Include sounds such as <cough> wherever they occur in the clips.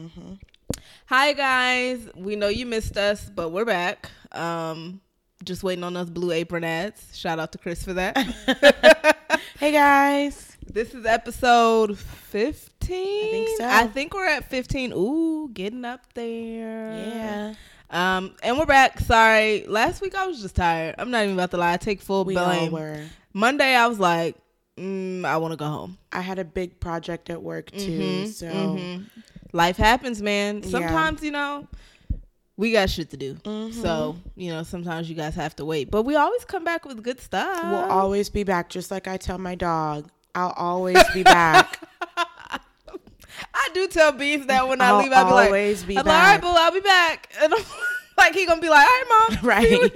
Mm-hmm. Hi guys, we know you missed us, but we're back. Um, just waiting on those blue apron ads. Shout out to Chris for that. <laughs> Hey guys. this is episode fifteen. I think so. I think we're at fifteen. Ooh, getting up there. Yeah. Um, and we're back. Sorry, last week I was just tired. I'm not even about to lie. I take full We all blame. were. Monday I was like, mm, I want to go home. I had a big project at work too, Mhm, so mhm. Life happens, man. Yeah. Sometimes, you know, we got shit to do. Mhm. So, you know, sometimes you guys have to wait. But we always come back with good stuff. we'll always be back. Just like I tell my dog, I'll always be back. <laughs> I do tell Beef that when I I'll leave, I'll be like, always be I'm like, all right, back. boo, I'll be back. And I'm <laughs> like, he gonna be like, all right, mom. <laughs> Right.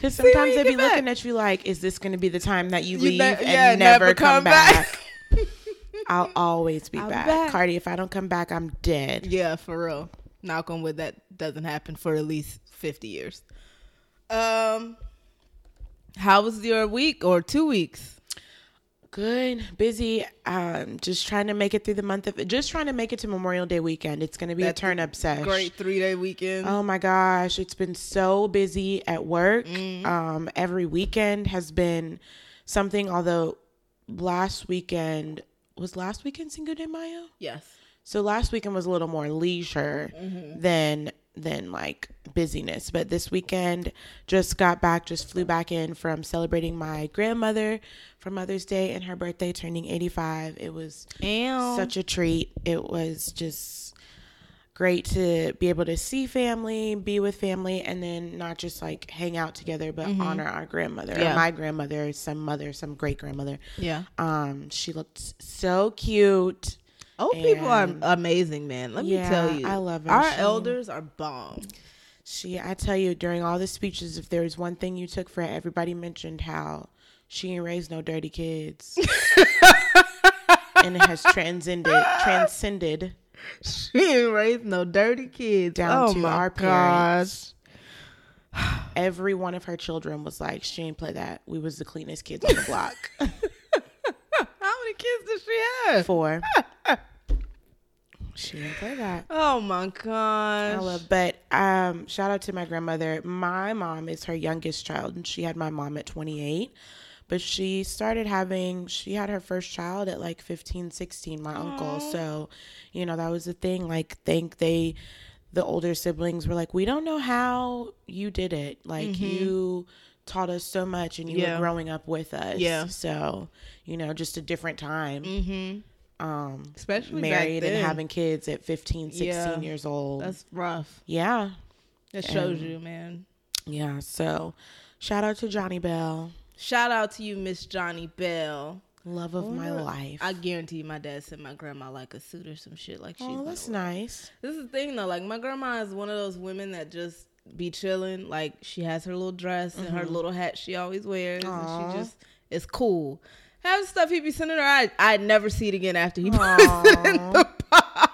See when you- Because sometimes you they be back. looking at you like, "Is this going to be the time that you, You leave ne- and yeah, never, come, back?" back. <laughs> I'll always be I'll back. back. Cardi, if I don't come back, I'm dead. yeah, for real. Knock on wood, that doesn't happen for at least 50 years. Um, how was your week or two weeks? Good, busy. Um, just trying to make it through the month of, just trying to make it to Memorial Day weekend. It's going to be That's a turn up sesh. Great three day weekend. Oh my gosh, it's been so busy at work. Mm-hmm. Um, every weekend has been something. Although last weekend was last weekend Cinco de Mayo, yes. so last weekend was a little more leisure Mm-hmm. than than like busyness. But this weekend just got back, just flew back in from celebrating my grandmother for Mother's Day and her birthday turning eighty five. It was And such a treat. It was just great to be able to see family, be with family, and then not just like hang out together, but honor our grandmother, Yeah. my grandmother, some mother, some great grandmother. yeah. Um, she looked so cute. Old people are amazing, man. Let Yeah, me tell you. I love her. Our She- elders are bomb. She, I tell you, during all the speeches, if there was one thing you took for it, everybody mentioned how she ain't raised no dirty kids, <laughs> and it has transcended, transcended She ain't raised no dirty kids. Down oh to our gosh. parents. <sighs> every one of her children was like, she ain't play that. We was the cleanest kids on the block. <laughs> Many kids does she have? Four. <laughs> she didn't play that. Oh my gosh. I love, but um, shout out to my grandmother. My mom is her youngest child, and she had my mom at 28. But she started having, she had her first child at like 15, 16, my uncle. So, you know, that was the thing. Like, think they, the older siblings were like, we don't know how you did it. Like, you taught us so much and you Yeah. were growing up with us. Yeah. So, you know, just a different time. Mm-hmm. Um, Especially married and having kids at 15, 16 Yeah. years old. That's rough. yeah. It shows And- you, man. Yeah, so shout out to Johnny Bell, Shout out to you, Miss Johnny Bell. love of my life. I guarantee my dad sent my grandma like a suit or some shit like she's oh, that's nice. This is the thing though, like my grandma is one of those women that just be chilling. Like she has her little dress and her little hat she always wears, Mm-hmm. And she just is cool. Have stuff he be sending her. I I'd never see it again after he puts it in the box.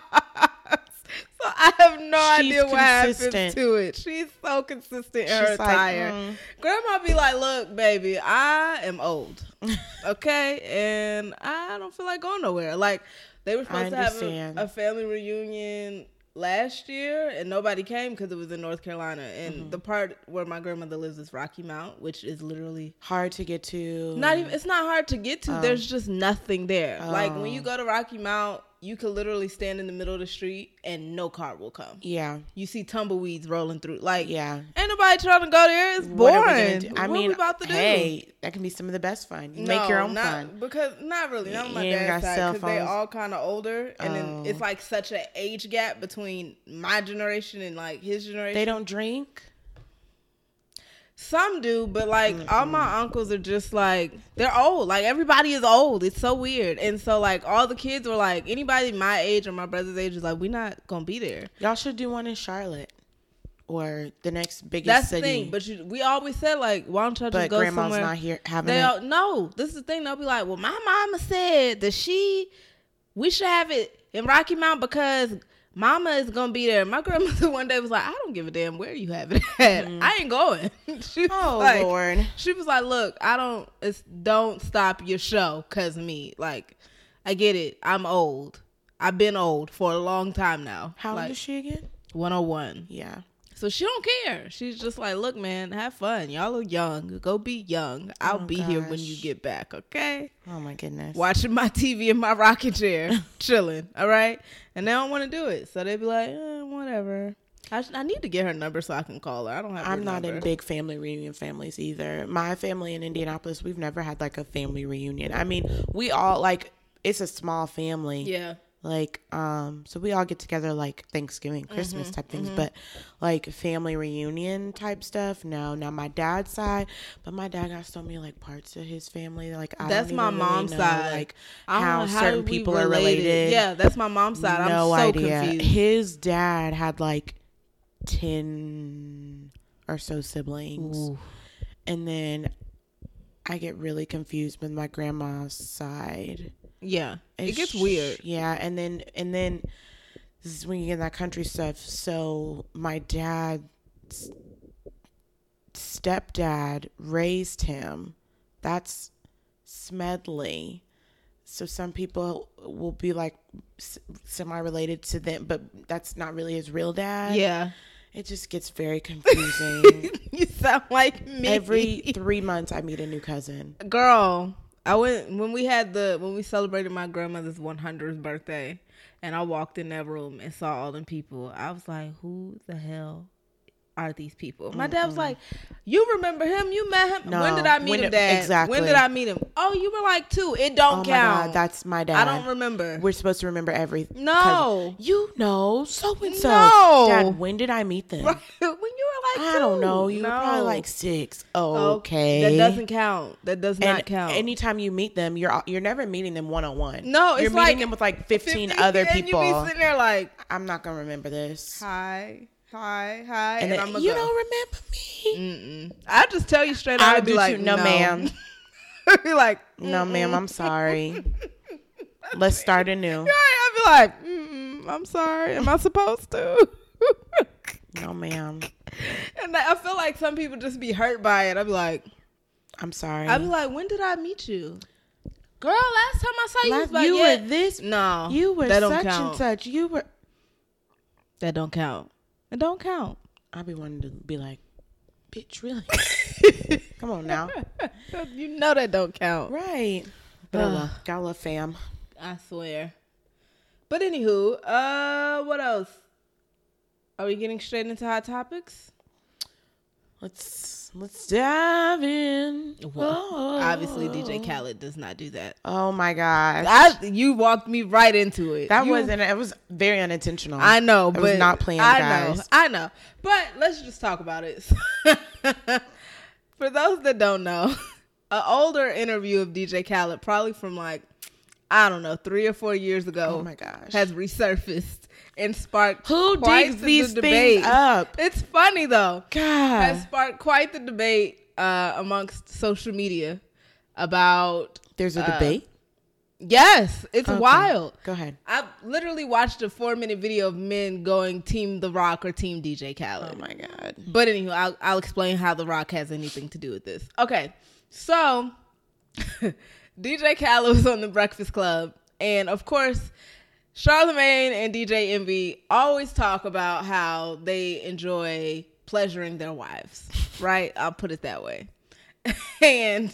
So I have no She's idea what happens consistent. to it. She's so consistent in her like, attire. mm. Grandma be like, "Look, baby, I am old, <laughs> okay, and I don't feel like going nowhere." Like they were supposed to have a, a family reunion last year, and nobody came because it was in North Carolina. And Mm-hmm. the part where my grandmother lives is Rocky Mount, which is literally Hard to get to. not even. It's not hard to get to. There's just nothing there. Like when you Oh. go to Rocky Mount, you could literally stand in the middle of the street and no car will come. Yeah, You see tumbleweeds rolling through. Like yeah. Ain't nobody trying to go there. It's What are we boring. I What mean, about to do? hey, that can be some of the best fun. You make your own not, fun. because not really. Not on my dad's got side because they all kind of older, and then Oh. it's like such an age gap between my generation and like his generation. They don't drink. Some do, but like all my mm-hmm. uncles are just like they're old. Like everybody is old. It's so weird, and so like all the kids were like anybody my age or my brother's age is like we're not gonna be there. Y'all should do one in Charlotte or the next biggest That's the thing. But you, we always said like, why don't y'all just go grandma's somewhere? not here having They it. all, no, this is the thing. They'll be like, well, my mama said that she, we should have it in Rocky Mount because mama is gonna be there. My grandmother <laughs> one day was like, I don't give a damn where you have it <laughs> at. Mm-hmm. I ain't going. <laughs> she was Oh like, Lord. she was like, look, I don't. It's don't stop your show cause me. Like, I get it. I'm old. I've been old for a long time now. How like, old is she again? 101. Yeah. So she don't care. She's just like, look, man, have fun. Y'all are young. Go be young. I'll Oh, be here when you get back, okay? Oh my goodness. Watching my TV in my rocking chair, <laughs> chilling, all right? And they don't want to do it. So they be like, eh, whatever. I, sh- I need to get her number so I can call her. I don't have I'm not number. in big family reunion families either. My family in Indianapolis, we've never had like a family reunion. I mean, we all like it's a small family. Yeah. Like, um, so we all get together like Thanksgiving, Christmas Mm-hmm, type things, but like family reunion type stuff, no. Now my dad's side, but my dad got so many like parts of his family. Like I That's my even really mom's know, side. Like how how certain people are related. Yeah, that's my mom's side. no I'm so idea. confused. His dad had like ten or so siblings, Ooh. and then I get really confused with my grandma's side. Yeah. It It's- gets weird. Yeah, and then and then this is when you get that country stuff. So my dad's stepdad raised him. That's Smedley. So some people will be like semi related to them, but that's not really his real dad. Yeah. It just gets very confusing. <laughs> you sound like me. Every three months, I meet a new cousin. girl i went when we had the when we celebrated my grandmother's 100th birthday and i walked in that room and saw all them people i was like who the hell are these people my dad was like you remember him you met him No, when did i meet when him dad exactly. when did i meet him oh you were like two it don't Oh count god, that's my dad. i don't remember We're supposed to remember everything. No. you know so and so. No. Dad, when did I meet them? <laughs> when you were like I don't know. You were probably like six. Oh, Okay, that doesn't count that does And not count anytime you meet them, you're you're never meeting them one on one. No, you're meeting like them with like 15, 50, other people. you be sitting there like I'm not gonna remember this. hi hi hi And, and, then, you go. don't remember me? Mm-mm. I just tell you straight out. I I'd be do like, too. No, ma'am. <laughs> Be like, No, ma'am. I'm sorry. <laughs> Let's start anew. right. I'd be like, Mm-mm, I'm sorry. Am I supposed to? <laughs> No, ma'am. and I I feel like some people just be hurt by it. I'm like, I'm sorry. Be like, when did I meet you, girl? Last time I saw you, Last- about you yeah. were this. No, You were that such and such. You were. That don't count. It don't count. I be wanting to be like, bitch, really? <laughs> Come on now. <laughs> you know that don't count. Right. But Ugh. well, gotta love fam. I swear. But anywho, uh, what else? Are we getting straight into hot topics? Let's let's dive in. Well, Oh. Obviously, DJ Khaled does not do that. Oh my gosh. I, you walked me right into it. that You- wasn't. It was very unintentional. I know, It but was not planned, I guys. know, I know. But let's just talk about it. <laughs> For those that don't know, an older interview of DJ Khaled, probably from like I don't know, three or four years ago, Oh my gosh. has resurfaced and sparked Who quite digs the these debate. things up? It's funny though. God. Has sparked quite the debate uh, amongst social media about There's a uh, debate. yes, it's Okay. wild. Go ahead. I literally watched a four minute video of men going Team The Rock or Team DJ Khaled. Oh my god. But anyway, I'll, I'll explain how The Rock has anything to do with this. Okay, so <laughs> DJ Khaled was on The Breakfast Club, and of course, Charlemagne and DJ Envy always talk about how they enjoy pleasuring their wives, <laughs> right? I'll put it that way. <laughs> And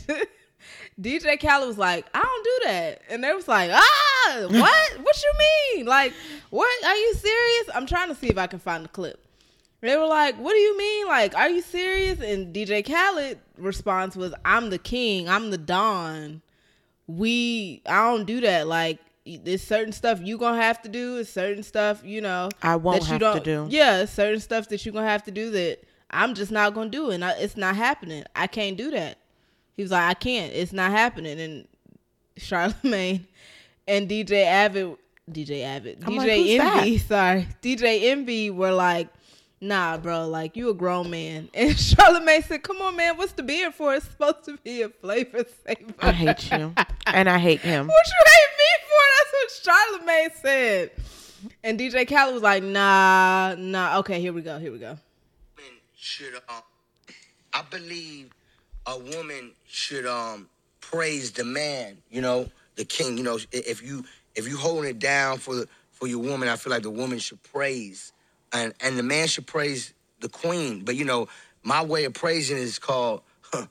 <laughs> DJ Khaled was like, I don't do that. And they was like, ah, what? what you mean? Like, what? Are you serious? I'm trying to see if I can find the clip. They were like, what do you mean? Like, are you serious? And DJ Khaled response was, I'm the king. I'm the Don. We, I don't do that. Like, there's certain stuff you gonna have to do. It's certain stuff, you know, I won't that you have to do. Yeah, certain stuff that you're gonna have to do that I'm just not gonna do, and I, it's not happening. I can't do that. He was like, I can't. It's not happening. And Charlemagne and DJ Avid, DJ Avid, I'm DJ like, Envy, sorry, DJ Envy were like, Nah, bro, like you a grown man. <laughs> And Charlemagne said, Come on, man, what's the beer for? It's supposed to be a flavor saver. I hate you, and I hate him. <laughs> What you hate me for? That's what Charlemagne said. And DJ Khaled was like, nah, nah. Okay, here we go. Here we go. should um I believe a woman should um praise the man, you know, the king, you know, if you if you holding it down for the, for your woman, I feel like the woman should praise, and and the man should praise the queen. But you know, my way of praising is called <laughs>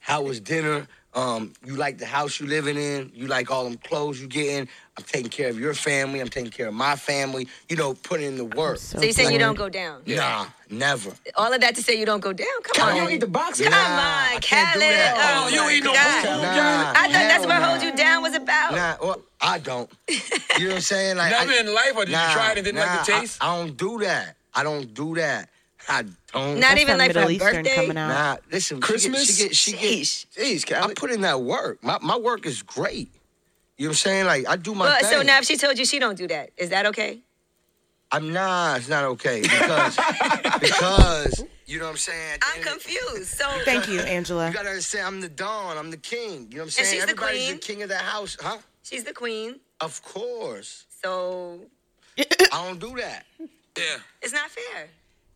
how was dinner? Um, you like the house you living in? You like all them clothes you getting? I'm taking care of your family. I'm taking care of my family. You know, putting in the work. so So you saying you don't go down? Nah, never. All of that to say you don't go down? Come Come on. on, you eat the box? Come Nah, on, I can't do Khaled. that. Oh, Oh, you my ain't no God. food, I Nah, thought that's what nah. Hold You Down was about. Nah, well, I don't. You know what I'm saying? Like, Never I, in life, or did you try it and didn't like the nah, I- taste? I, don't do that. I don't do that. I don't. Not That's even like Middle a Eastern birthday. coming out. Nah, listen. Christmas? She get, she get, she Sheesh. get Jeez, I Khaled. put in that work. My my work is great. You know what I'm saying? Like I do my But thing. so now if she told you she don't do that, is that okay? I'm not. it's not okay because <laughs> because you know what I'm saying. I'm confused. So <laughs> Thank you, Angela. You gotta understand, I'm the don. I'm the king. You know what I'm saying? And saying? she's the Everybody's queen? the king of the house, huh? she's the queen. Of course. So I don't do that. Yeah. it's not fair.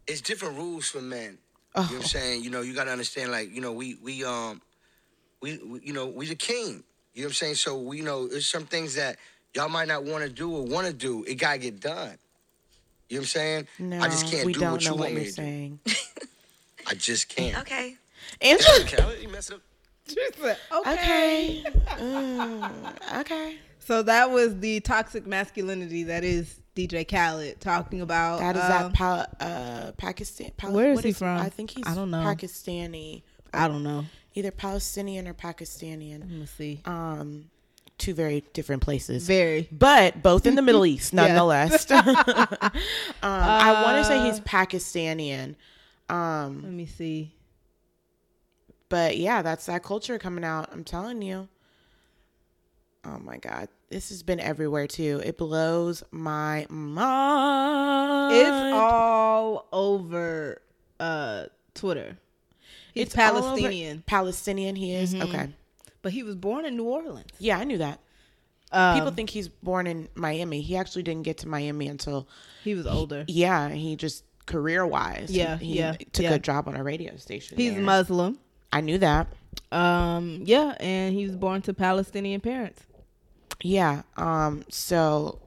It's different rules for men. Oh. You know what I'm saying? You know, you gotta understand, like, you know, we we um we, we you know, we the king. You know what I'm saying? So we you know there's some things that y'all might not want to do or want to do. It gotta get done. You know what I'm saying? No, I just can't we do don't what you know what want me you're to do. saying. <laughs> I just can't. Okay. Angela. Khaled, you messed up. okay. Okay. <laughs> Mm, okay. So that was the toxic masculinity that is DJ Khaled talking about. That is um, that pa- uh, Pakistan. Pal- where is what he from? I think he's I don't know. Pakistani. I don't know. Either Palestinian or Pakistani. Let me see. Um, two very different places. Very. but both in the Middle <laughs> East, nonetheless. <laughs> um, I want to say Uh, he's Pakistani. Um, Let me see. but yeah, that's that culture coming out. I'm telling you. Oh my God. This has been everywhere too. It blows my mind. It's all over uh Twitter. He's It's Palestinian, Palestinian, he is. Mm-hmm. Okay. but he was born in New Orleans. Yeah, I knew that. Um, People think he's born in Miami. He actually didn't get to Miami until, he was older. yeah, he just career wise. Yeah, he, yeah, took yeah. a job on a radio station. He's there. Muslim. I knew that. Um, yeah, and he was born to Palestinian parents. Yeah. Um. So,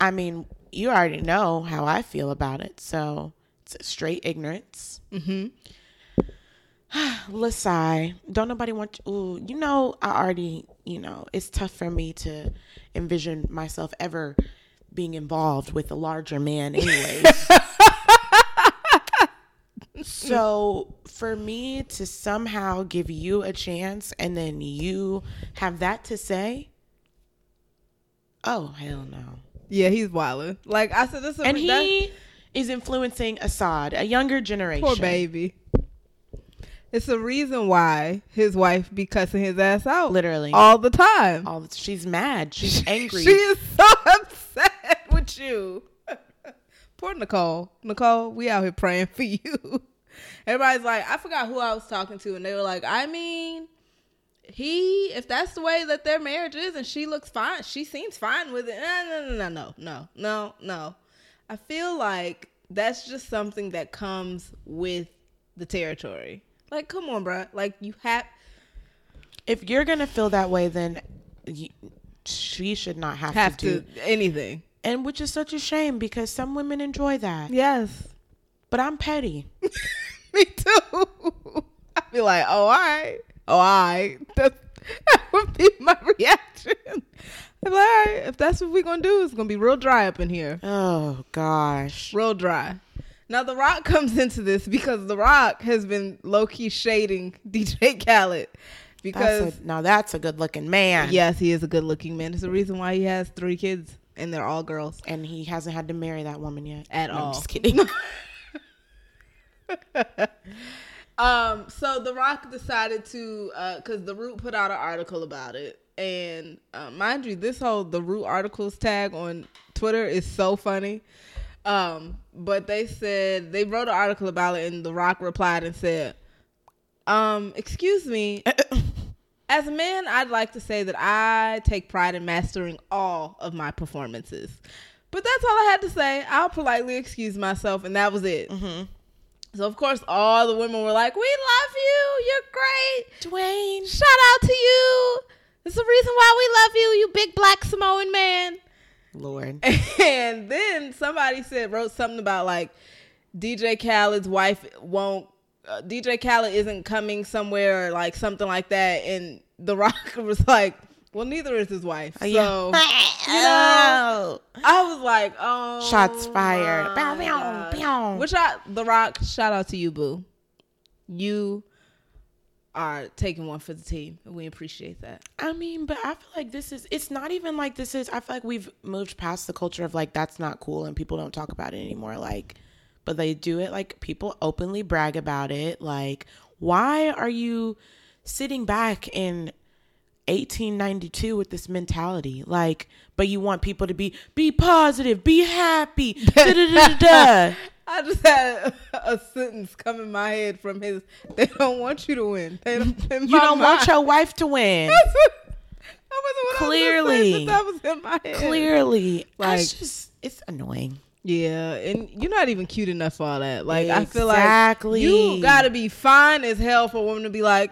I mean, you already know how I feel about it. So it's straight ignorance. Mm-hmm. <sighs> Lasai, don't nobody want. Ooh, you know, I already. You know, it's tough for me to envision myself ever being involved with a larger man, anyways. <laughs> <laughs> so for me to somehow give you a chance and then you have that to say, oh hell no. Yeah, he's wilding. Like I said, this is And that- he is influencing Assad, a younger generation. poor baby. It's the reason why his wife be cussing his ass out Literally. all the time. All she's mad. She's <laughs> angry. She is so upset <laughs> with you. Poor Nicole. Nicole, we out here praying for you. Everybody's like, I forgot who I was talking to, and they were like, I mean, he, if that's the way that their marriage is, and she looks fine, she seems fine with it. No, no, no, no, no, no, no. I feel like that's just something that comes with the territory. Like, come on, bruh. Like, you have. if you're gonna feel that way, then you, she should not have, Have to, to do. anything. And which is such a shame because some women enjoy that. Yes. But I'm petty. <laughs> <laughs> Me too. <laughs> I'd be like, oh, all right. Oh, all right. That's, <laughs> that would be my reaction. I'd be like, all right, if that's what we're going to do, it's going to be real dry up in here. Oh gosh. Real dry. Now, The Rock comes into this because The Rock has been low key shading DJ Khaled. Because, That's a, now that's a good looking man. yes, he is a good looking man. It's the reason why he has three kids, and they're all girls. And he hasn't had to marry that woman yet. At No, all. I'm just kidding. Um, so The Rock decided to, because The Root put out an article about it, and uh, mind you, this whole The Root articles tag on Twitter is so funny. Um, but they said they wrote an article about it, and The Rock replied and said, "Um, excuse me." <coughs> As a man, I'd like to say that I take pride in mastering all of my performances. But that's all I had to say. I'll politely excuse myself, and that was it. So of course all the women were like, "We love you. You're great. Dwayne. Shout out to you." It's the reason why we love you, you big black Samoan man. Lord. <laughs> And then somebody said wrote something about like DJ Khaled's wife won't uh, DJ Khaled isn't coming somewhere or like something like that and The Rock <laughs> was like, well neither is his wife. Oh, so <laughs> you know, oh. I was like, oh Shots fired. Bow, bow, bow. Which I The Rock, shout out to you, boo. You are taking one for the team. and We appreciate that. I mean, but I feel like this is, it's not even like this is, I feel like we've moved past the culture of like, that's not cool and people don't talk about it anymore. Like, but they do it, like, people openly brag about it. Like, why are you sitting back in 1892 with this mentality? Like, but you want people to be, be positive, be happy. <laughs> da-da-da-da-da. I just had a, a sentence come in my head from his. They don't want you to win. They don't. You don't want your wife to win. <laughs> That wasn't what I was gonna Clearly. that was in my head. Clearly. Like- it's just, it's annoying. Yeah, and you're not even cute enough for all that. Like I feel Exactly. like you got to be fine as hell for a woman to be like,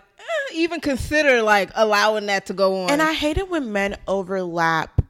even consider like allowing that to go on. And I hate it when men overlap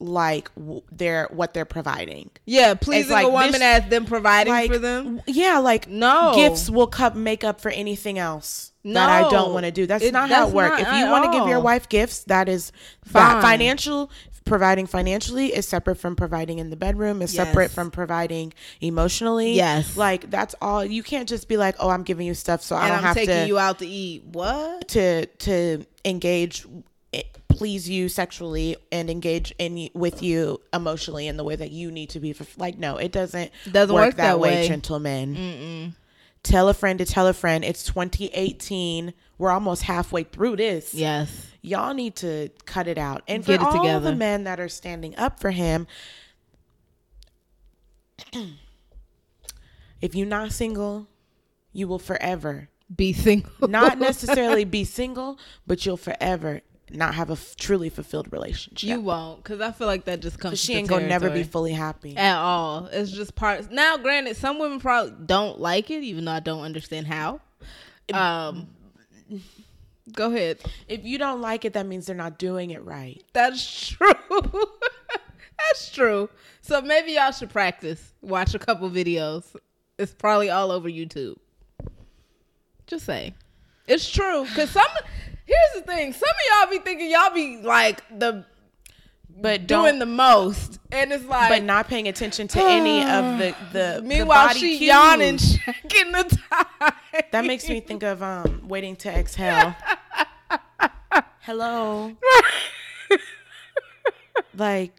like w- their what they're providing. yeah, pleasing like a woman this- as them providing Like for them. Yeah, like No. gifts will come make up for anything else that I don't want to do. That's It- not how it works. If you want to give your wife gifts, that is Fine. financial providing financially is separate from providing in the bedroom is separate from providing emotionally Yes. like that's all you can't just be like oh i'm giving you stuff so i don't I'm have taking to you out to eat. What? to to engage eh, please you sexually and engage in with you emotionally in the way that you need to be fulf- like no it doesn't Doesn't work that way. gentlemen tell a friend to tell a friend it's 2018 we're almost halfway through this Yes. y'all need to cut it out and Get for it all together. the men that are standing up for him <clears throat> if you're not single you will forever Be single. not <laughs> necessarily be single, but you'll forever not have a f- truly fulfilled relationship. You won't, because I feel like that just comes. She ain't gonna never be fully happy. at all. It's just part. Now, granted, some women probably don't like it, even though I don't understand how. Um, go ahead. If you don't like it, that means they're not doing it right. That's true. <laughs> That's true. So maybe y'all should practice. Watch a couple videos. It's probably all over YouTube. Just say. It's true. Cause some here's the thing. Some of y'all be thinking y'all be like the But doing the most. And it's like but not paying attention to any of the <sighs> the meanwhile the body she cues. yawning, <laughs> checking the time. That makes me think of um waiting to exhale. <laughs> Hello. <laughs> like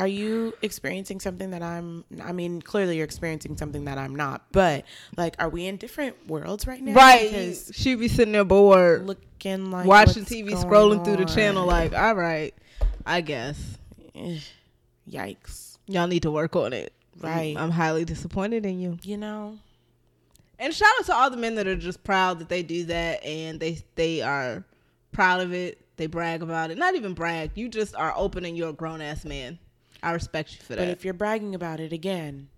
are you experiencing something that I'm I mean clearly you're experiencing something that I'm not but like are we in different worlds right now Right. because She be sitting there bored, looking like watching TV, scrolling through the channel, like, all right, I guess. Yikes Y'all need to work on it. Right. I'm highly disappointed in you. you know And shout out to all the men that are just proud that they do that and they they are proud of it. They brag about it. Not even brag. You just are opening you're a grown ass man. I respect you for that. but if you're bragging about it again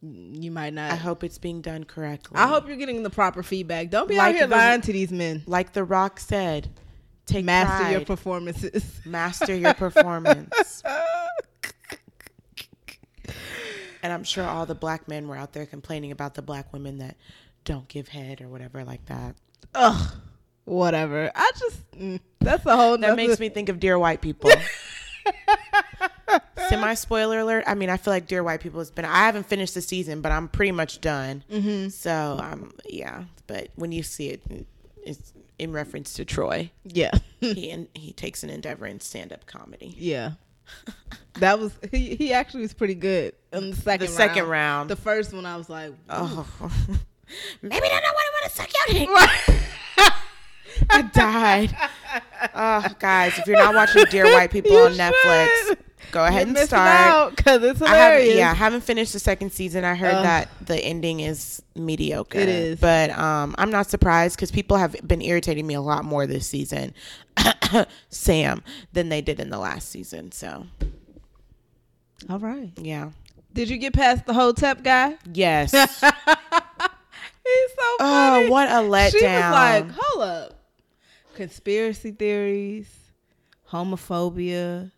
you might not. I hope it's being done correctly I hope you're getting the proper feedback. Don't be Like out here the- lying to these men. like the rock said take Master your performances. master your performance. <laughs> and I'm sure all the black men were out there complaining about the black women that don't give head or whatever like that. Ugh. Whatever. I just mm, that's a whole. That makes me think of Dear White People. <laughs> Semi spoiler alert. I mean, I feel like Dear White People has been. I haven't finished the season, but I'm pretty much done. Mm-hmm. So, um, yeah. But when you see it, it's in reference to Troy. Yeah. He <laughs> and he takes an endeavor in stand up comedy. Yeah. That was he. He actually was pretty good in the second. The second round. The first one, I was like, Oh, <laughs> maybe they don't want to suck your dick. I died. <laughs> Oh, guys, if you're not watching Dear White People You on Netflix, should. Go ahead and start. because it's I hilarious. haven't, yeah, I haven't finished the second season. I heard Ugh. that the ending is mediocre. It is. but um, I'm not surprised because people have been irritating me a lot more this season, <coughs> Sam, than they did in the last season. So, All right. yeah, Did you get past the Hotep guy? yes. <laughs> He's so funny. oh, what a letdown! She was like, "Hold up," conspiracy theories, homophobia.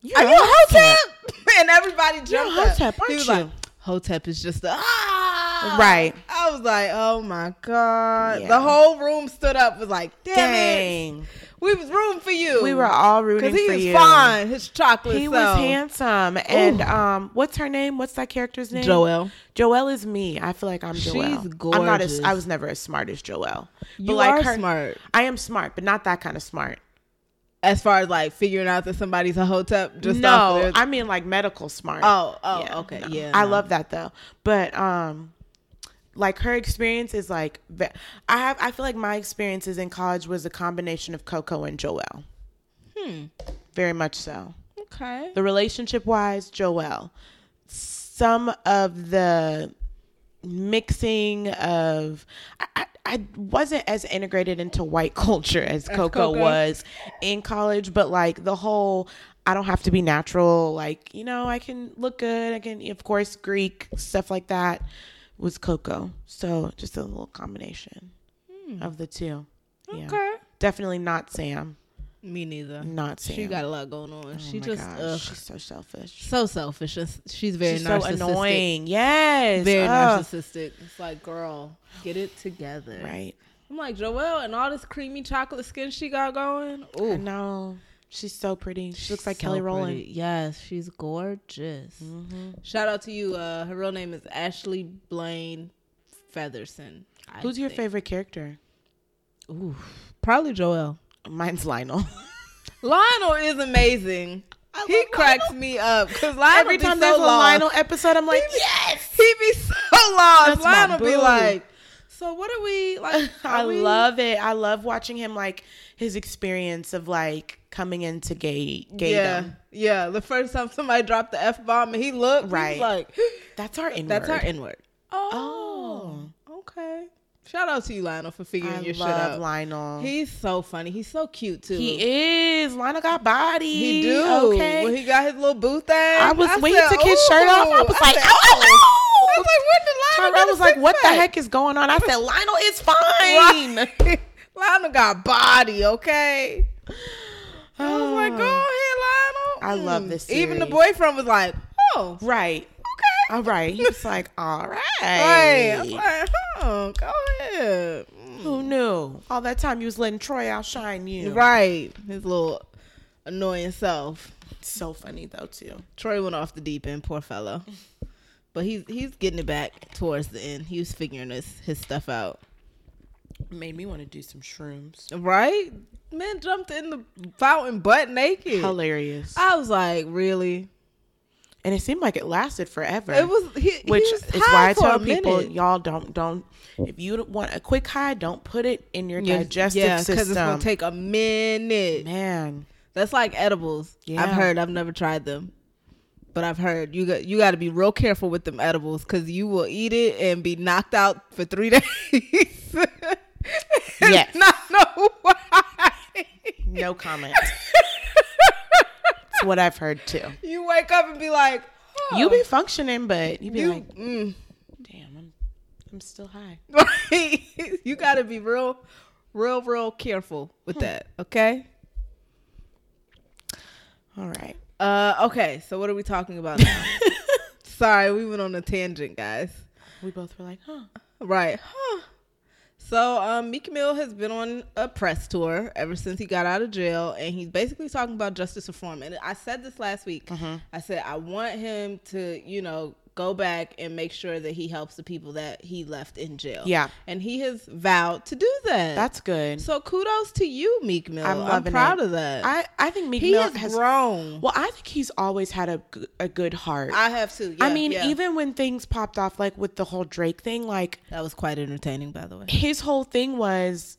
You're Are a you hotep. <laughs> And everybody jumped You're a up. Hotep, he aren't was you? like, Hotep is just a ah. Right. I was like, oh my god. Yeah. The whole room stood up. Was like, damn it. We was rooting for you. We were all rooting for you. because he was fine. His chocolate. He self. was handsome. And um, what's her name? What's that character's name? Joelle. Joelle is me. I feel like I'm She's Joelle. I'm not as gorgeous. I was never as smart as Joelle. But You like are her, smart. I am smart, but not that kind of smart. As far as like figuring out that somebody's a hotep, just off no, their- I mean like medical smart. Oh, oh, okay, yeah, I no. love that though. But um, like her experience is like I have. I feel like my experiences in college was a combination of Coco and Joelle. Hmm. Very much so. okay. The relationship wise, Joelle. Some of the mixing of I, I, wasn't as integrated into white <laughs> culture as Coco, Coco. was in college, but like the whole I don't have to be natural, like, you know, I can look good, I can of course Greek, stuff like that was Coco. So just a little combination hmm. of the two. Yeah. Okay. Definitely not Sam. Me neither. Not Sam. She got a lot going on. Oh she my just she's so selfish. so selfish. She's- She's very She's so annoying. Yes. Very Ugh. narcissistic. It's like, girl, get it together. Right. I'm like Joelle and all this creamy chocolate skin she got going. Oh no. She's so pretty. She looks like so Kelly Rowland. pretty. Yes, she's gorgeous. Mm-hmm. Shout out to you. Uh, her real name is Ashley Blaine Featherson. I Who's your favorite character? Ooh, probably Joelle. Mine's Lionel. <laughs> Lionel is amazing. he cracks me up because Lionel Every time so there's a. Lionel episode, I'm like, He be- yes. He be so <laughs> lost. That's Lionel be like, so what are we like? <laughs> I we- love it. I love watching him like his experience of like coming into gay Yeah, gaydom. yeah. The first time somebody dropped the f bomb and he looked, Right. He like, <gasps> That's our N that's our N word. Oh. Shout out to you, Lionel, for figuring I your shit love out. Lionel. He's so funny. He's so cute too. he is. Lionel got body. He do. Okay. When he got his little boot thing. I was when he said, took his shirt off. I was like, said, oh, "Oh." oh, I was like, when did Lionel was like, "What the heck is going on?" I said, "Lionel is fine." Right. <laughs> Lionel got body, okay? I was like, <sighs> go ahead, Lionel. I love Mm. this Even the boyfriend was like, oh, Right. okay. All right. He was like, "All <laughs> right." Right. <laughs> I was like, oh, go ahead. Who knew? All that time you was letting Troy outshine you. Right. His little annoying self. So funny though too. Troy went off the deep end, poor fellow. But he's he's getting it back towards the end. He was figuring his his stuff out. Made me want to do some shrooms. Right? Man jumped in the fountain butt naked. Hilarious. I was like, really? And it seemed like it lasted forever. It was he, he which was is why I tell people, minute. y'all don't don't if you want a quick high, don't put it in your Yeah, digestive yeah, system. it's gonna take a minute. Man, That's like edibles. Yeah. I've heard. I've never tried them, but I've heard you got you got to be real careful with them edibles because you will eat it and be knocked out for three <laughs> days. Yes. not know <laughs> why. no comment. <laughs> What I've heard too. you wake up and be like, oh. You be functioning, but you be You- like, mm. damn, I'm I'm still high. <laughs> you got to be real, real, real careful with that. Okay. All right. Uh. Okay. So what are we talking about now? <laughs> Sorry, we went on a tangent, guys. We both were like, huh. Right. Huh. So um Meek Mill has been on a press tour ever since he got out of jail and he's basically talking about justice reform. And I said this last week. Mm-hmm. I said I want him to, you know, go back and make sure that he helps the people that he left in jail. Yeah. And he has vowed to do that. That's good. so kudos to you, Meek Mill. I'm I'm, proud it. of that. I, I think Meek he Mill has, has grown. Well, I think he's always had a, a good heart. I have too. I mean, yeah. even when things popped off, like with the whole Drake thing, like that was quite entertaining, by the way. his whole thing was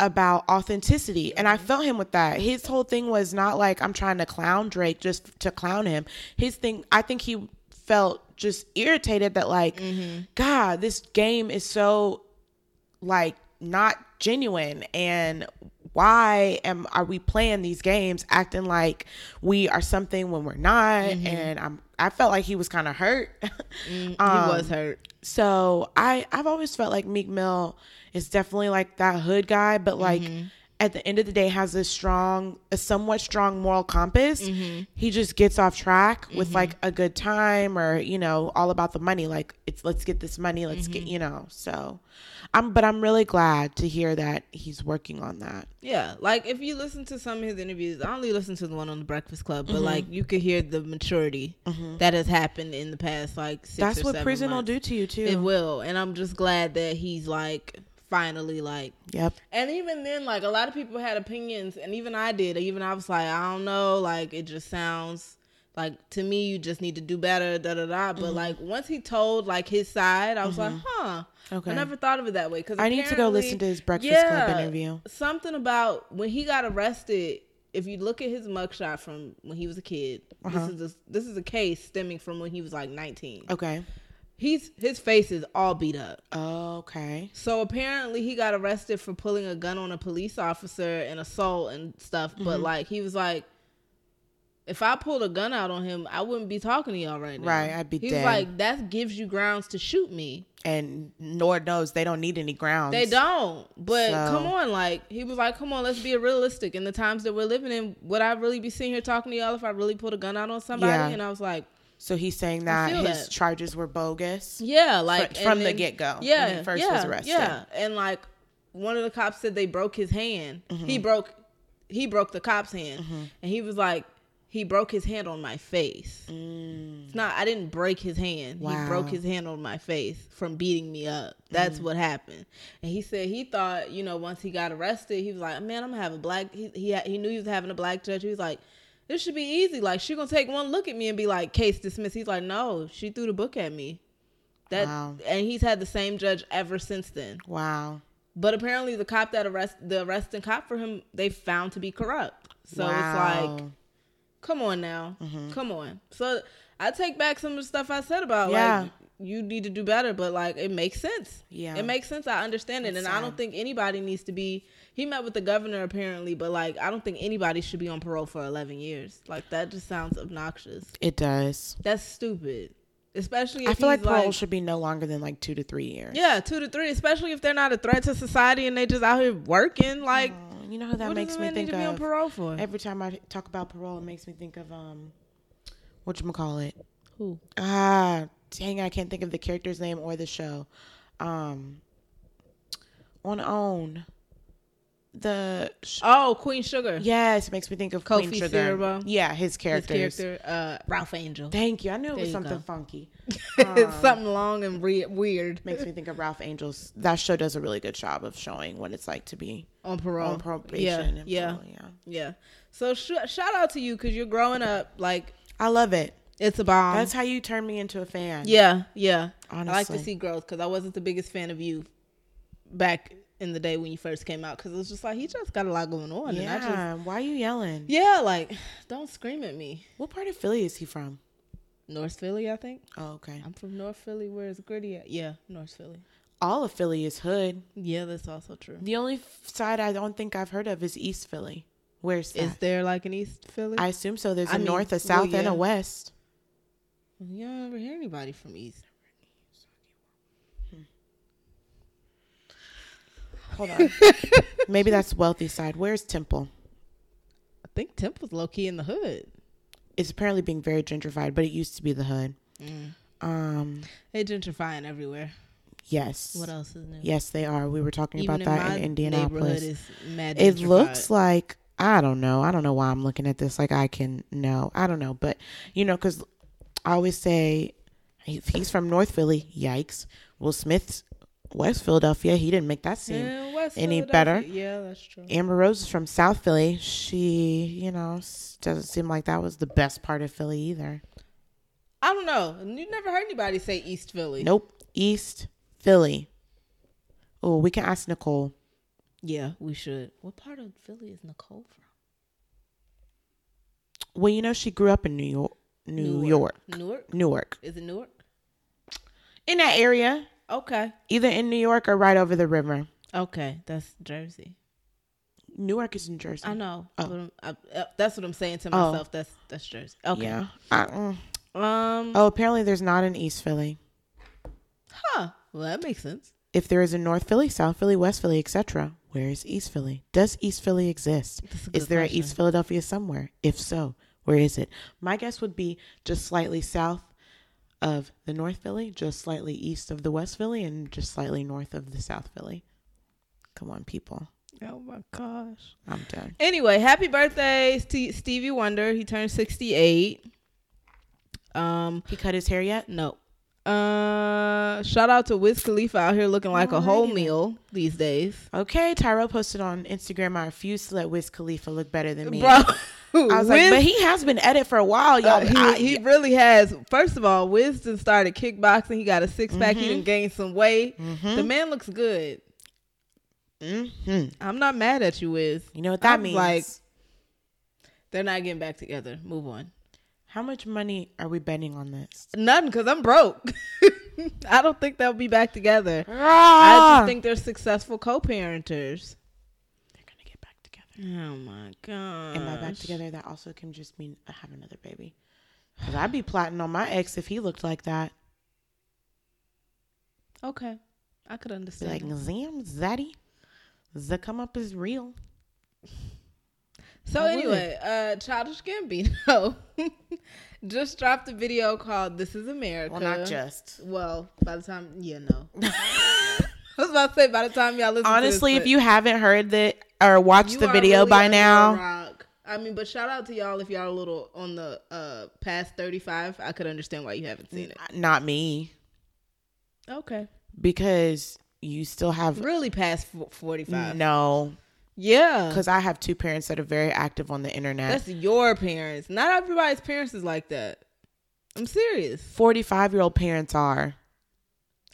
about authenticity. And I Mm-hmm. felt him with that. His whole thing was not like I'm trying to clown Drake just to clown him. His thing, I think he felt just irritated that, like, Mm-hmm. God, this game is so, like, not genuine and why am are we playing these games acting like we are something when we're not Mm-hmm. and i'm i felt like he was kind of hurt <laughs> he Um, was hurt. so i i've always felt like meek mill is definitely like that hood guy but like Mm-hmm. At the end of the day has a strong a somewhat strong moral compass Mm-hmm. he just gets off track with like a good time or you know all about the money like it's let's get this money let's Mm-hmm. get you know so i'm but i'm really glad to hear that he's working on that. Yeah, like if you listen to some of his interviews, I only listened to the one on the Breakfast Club, but like you could hear the maturity that has happened in the past like six that's what prison will do to you too. It will, and I'm just glad that he's like finally like. yep And even then, like a lot of people had opinions, and even I did. Even I was like, I don't know, like it just sounds like to me you just need to do better, da da da. But like once he told like his side, I was like, huh. Okay. I never thought of it that way. Because I need to go listen to his Breakfast Club interview. Something about when he got arrested. If you look at his mugshot from when he was a kid, Uh-huh. this is a, this is a case stemming from when he was like 19. okay He's his face is all beat up. okay So apparently he got arrested for pulling a gun on a police officer and assault and stuff. But Mm-hmm. like he was like, if I pulled a gun out on him, I wouldn't be talking to y'all right now. Right, I'd be He's dead. like, that gives you grounds to shoot me. and lord knows they don't need any grounds They don't. But So- come on, like he was like, come on, let's be realistic. In the times that we're living in, would I really be sitting here talking to y'all if I really pulled a gun out on somebody? Yeah. And I was like, so he's saying that his that. charges were bogus Yeah, like from and the get-go, when Yeah, he first yeah, was arrested. Yeah, and like one of the cops said they broke his hand. Mm-hmm. He broke, he broke the cop's hand, and he was like, he broke his hand on my face. It's not. I didn't break his hand. He broke Mm. His hand on my face from beating me up. That's Mm. what happened. And he said he thought, you know, once he got arrested, he was like, man, I'm gonna have a black. He he, he knew he was having a black judge. He was like. This should be easy. Like she gonna take one look at me and be like, "Case dismissed." He's like, "No, she threw the book at me." That Wow. and he's had the same judge ever since then. wow But apparently, the cop that arrest the arresting cop for him, they found to be corrupt. So it's like, come on now, mm-hmm. come on. So I take back some of the stuff I said about Yeah. like you need to do better, but like it makes sense. Yeah. it makes sense. I understand it, That's and I don't think anybody needs to be. He met with the governor apparently, but like I don't think anybody should be on parole for eleven years. Like that just sounds obnoxious. it does That's stupid. Especially if i feel like parole should be no longer than like two to three years Yeah, two to three, especially if they're not a threat to society and they just out here working. Like, Oh, you know who that makes me think need to be on of parole for? every time i talk about parole it makes me think of um what you call it Who? ah dang i can't think of the character's name or the show um on own the sh- Oh, Queen Sugar. yes it makes me think of Queen Kofi Sugar. Siriboe. yeah his His character, uh, Ralph Angel. thank you i knew it was something go. funky it's <laughs> something long and re- weird makes me think of ralph angels that show does a really good job of showing what it's like to be on parole. on probation Yeah, and yeah, parole, yeah yeah. So sh- shout out to you because you're growing up. Like i love it it's a bomb. that's how you turn me into a fan yeah, yeah. I like to see growth because I wasn't the biggest fan of you back in the day when you first came out because it was just like he just got a lot going on. And I just, yeah why are you yelling yeah, like don't scream at me. what part of philly is he from North Philly, I think. oh okay I'm from North Philly. Where's Gritty at? Yeah, North Philly. all of philly is hood Yeah, that's also true. The only side I don't think I've heard of is East Philly. Where's that? Is there like an East Philly? I assume so. There's a I mean, north, a well, south, and a west. You don't ever hear anybody from East. Hold on. Maybe that's wealthy side. Where's Temple? I think Temple's low key in the hood. It's apparently being very gentrified, but it used to be the hood. Mm. Um. They gentrifying everywhere. Yes. What else is new? Yes, they are. We were talking Even about that my in Indianapolis. It looks like I don't know. I don't know why I'm looking at this like I can know. I don't know, but you know, because I always say if he's from North Philly, yikes. Will Smith's West Philadelphia, he didn't make that seem Yeah, any better. Yeah, that's true. Amber Rose is from South Philly. She, you know, doesn't seem like that was the best part of Philly either. I don't know. You never heard anybody say East Philly. Nope. East Philly. Oh, we can ask Nicole. Yeah, we should. What part of Philly is Nicole from? Well, you know, she grew up in New York. New York. Newark. Newark. Is it Newark? In that area. Okay. Either in New York or right over the river. Okay, that's Jersey. Newark is in Jersey. I know. Oh. I'm- I- uh, that's what I'm saying to Oh. myself. That's that's Jersey. Okay. Yeah. Uh-uh. Um. Oh, apparently there's not an East Philly. Huh. Well, that makes sense. If there is a North Philly, South Philly, West Philly, etc., where is East Philly? Does East Philly exist? Is there question. an East Philadelphia somewhere? If so, where is it? My guess would be just slightly south of the North Philly, just slightly east of the West Philly, and just slightly north of the South Philly. Come on, people. Oh my gosh. I'm done. Anyway, happy birthday, Ste Stevie Wonder. He turned 68. Um. He cut his hair yet? No. Uh. Shout out to Wiz Khalifa out here looking like a whole meal these days. Okay, Tyrell posted on Instagram, I refuse to let Wiz Khalifa look better than me. Bro. <laughs> I was like, but he has been at it for a while, y'all. Uh, he, I- he really has. First of all, Wisdom started kickboxing. He got a six pack. He Mm-hmm. done gained some weight. The man looks good. Mhm. I'm not mad at you, Wiz. You know what that I was means? like- They're not getting back together. Move on. How much money are we betting on this? None, because I'm broke. <laughs> I don't think they'll be back together. I Ah! just think they're successful co-parenters. they're gonna get back together. Oh my god! And by back together, that also can just mean I have another baby. Cause I'd be plotting on my ex if he looked like that. Okay, I could Be understand. like, that. Zam, Zaddy, the come up is real. So I would. anyway, uh Childish Gambino <laughs> just dropped a video called "This Is America." Well, not just. Well, by the time, yeah, no. <laughs> <laughs> I was about to say by the time y'all listen. Honestly, to if you haven't heard the or watched the video really by now. I mean, but shout out to y'all if y'all a little on the uh past thirty five. I could understand why you haven't seen it. not me, Okay, because you still have really past forty five. no. Yeah, Because I have two parents that are very active on the internet. that's your parents. Not everybody's parents is like that. I'm serious. Forty-five year old parents are.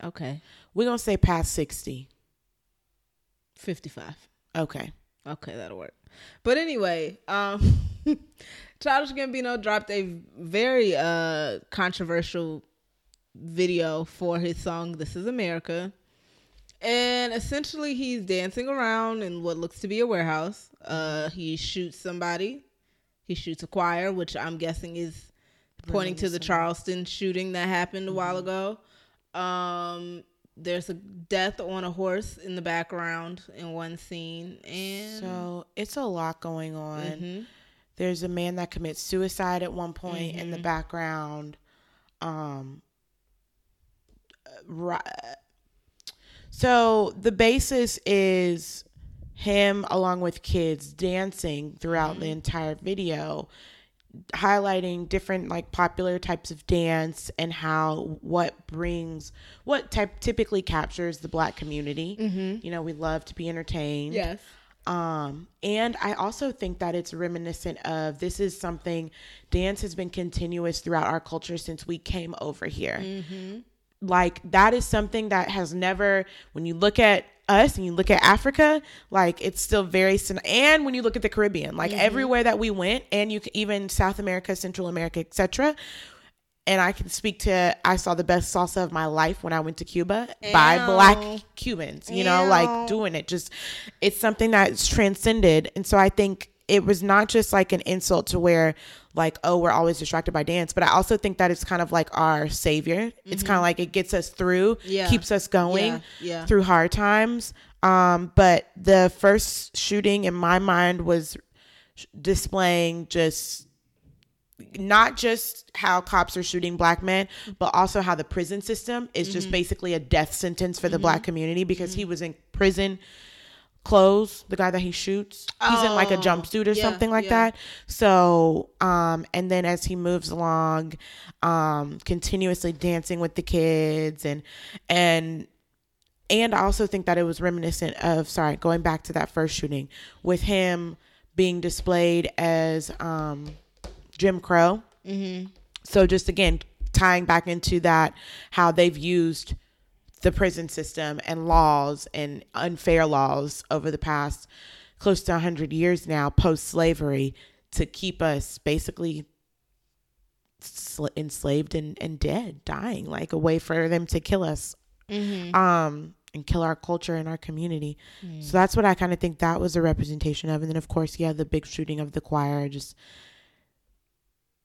Okay, We're gonna say past sixty. fifty five. Okay. Okay, that'll work. But anyway, um <laughs> Childish Gambino dropped a very uh controversial video for his song This Is America. And essentially he's dancing around in what looks to be a warehouse. Uh he shoots somebody. He shoots a choir, which I'm guessing is pointing to the Charleston shooting that happened a while ago. Um there's a death on a horse in the background in one scene and So it's a lot going on. Mhm. There's a man that commits suicide at one point in Mm-hmm. the background. Um, right. So the basis is him along with kids dancing throughout Mm-hmm. the entire video highlighting different like popular types of dance and how what brings what type typically captures the black community you know we love to be entertained Yes. um, and I also think that it's reminiscent of this is something dance has been continuous throughout our culture since we came over here. Like that is something that has never, when you look at us and you look at Africa, like it's still very, and when you look at the Caribbean, like mm-hmm. everywhere that we went, and you even South America, Central America, etc. And I can speak to I saw the best salsa of my life when I went to Cuba by black Cubans, you know, like doing it. Just it's something that's transcended. And so I think it was not just like an insult to where like, oh, we're always distracted by dance, but I also think that it's kind of like our savior. It's kind of like it gets us through, Mm-hmm. Yeah. keeps us going Yeah, yeah. through hard times. Um, but the first shooting in my mind was displaying just not just how cops are shooting black men, but also how the prison system is Mm-hmm. just basically a death sentence for the black community because he was in prison clothes, the guy that he shoots. He's in like a Oh, jumpsuit or yeah, something like yeah. that. So, um, and then as he moves along, um, continuously dancing with the kids and, and, and I also think that it was reminiscent of, sorry, going back to that first shooting with him being displayed as, um, Jim Crow. mm-hmm. So just again, tying back into that, how they've used the prison system and laws and unfair laws over the past close to 100 years now, post slavery, to keep us basically sl- enslaved and, and dead, dying, like a way for them to kill us. Um, and kill our culture and our community. So that's what I kind of think that was a representation of. And then of course, yeah, the big shooting of the choir just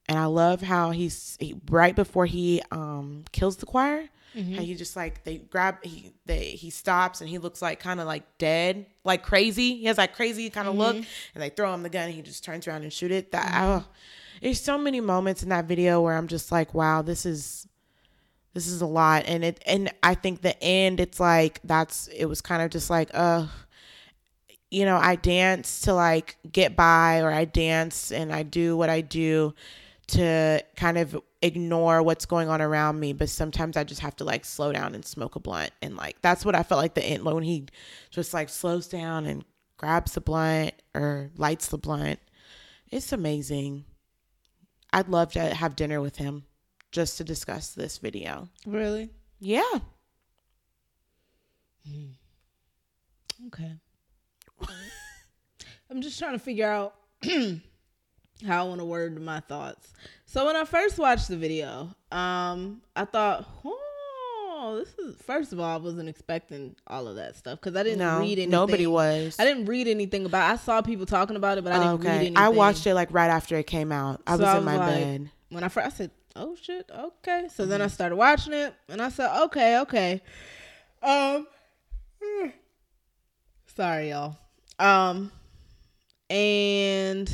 and I love how he's he, right before he um kills the choir, how he just like they grab he they he stops and he looks like kind of like dead, like crazy. He has like crazy kind of look, and they throw him the gun. and He just turns around and shoot it. That oh, there's so many moments in that video where I'm just like, wow, this is this is a lot, and it and I think the end, it's like that's it was kind of just like, uh you know, I dance to like get by or I dance and I do what I do to kind of ignore what's going on around me. But sometimes I just have to like slow down and smoke a blunt. And like, that's what I felt like the end when he just like slows down and grabs the blunt or lights the blunt. It's amazing. I'd love to have dinner with him just to discuss this video. Really? Yeah. Mm. Okay. <laughs> I'm just trying to figure out <clears throat> how I want to word my thoughts. So when I first watched the video, um, I thought, oh, this is first of all, I wasn't expecting all of that stuff because I didn't No, read anything. nobody was. I didn't read anything about. I saw people talking about it, but I didn't read okay. anything. I watched it like right after it came out. I So was in my bed. When I first I said, "Oh shit, okay." So then I started watching it, and I said, "Okay, okay." Um, <sighs> sorry, y'all. Um, and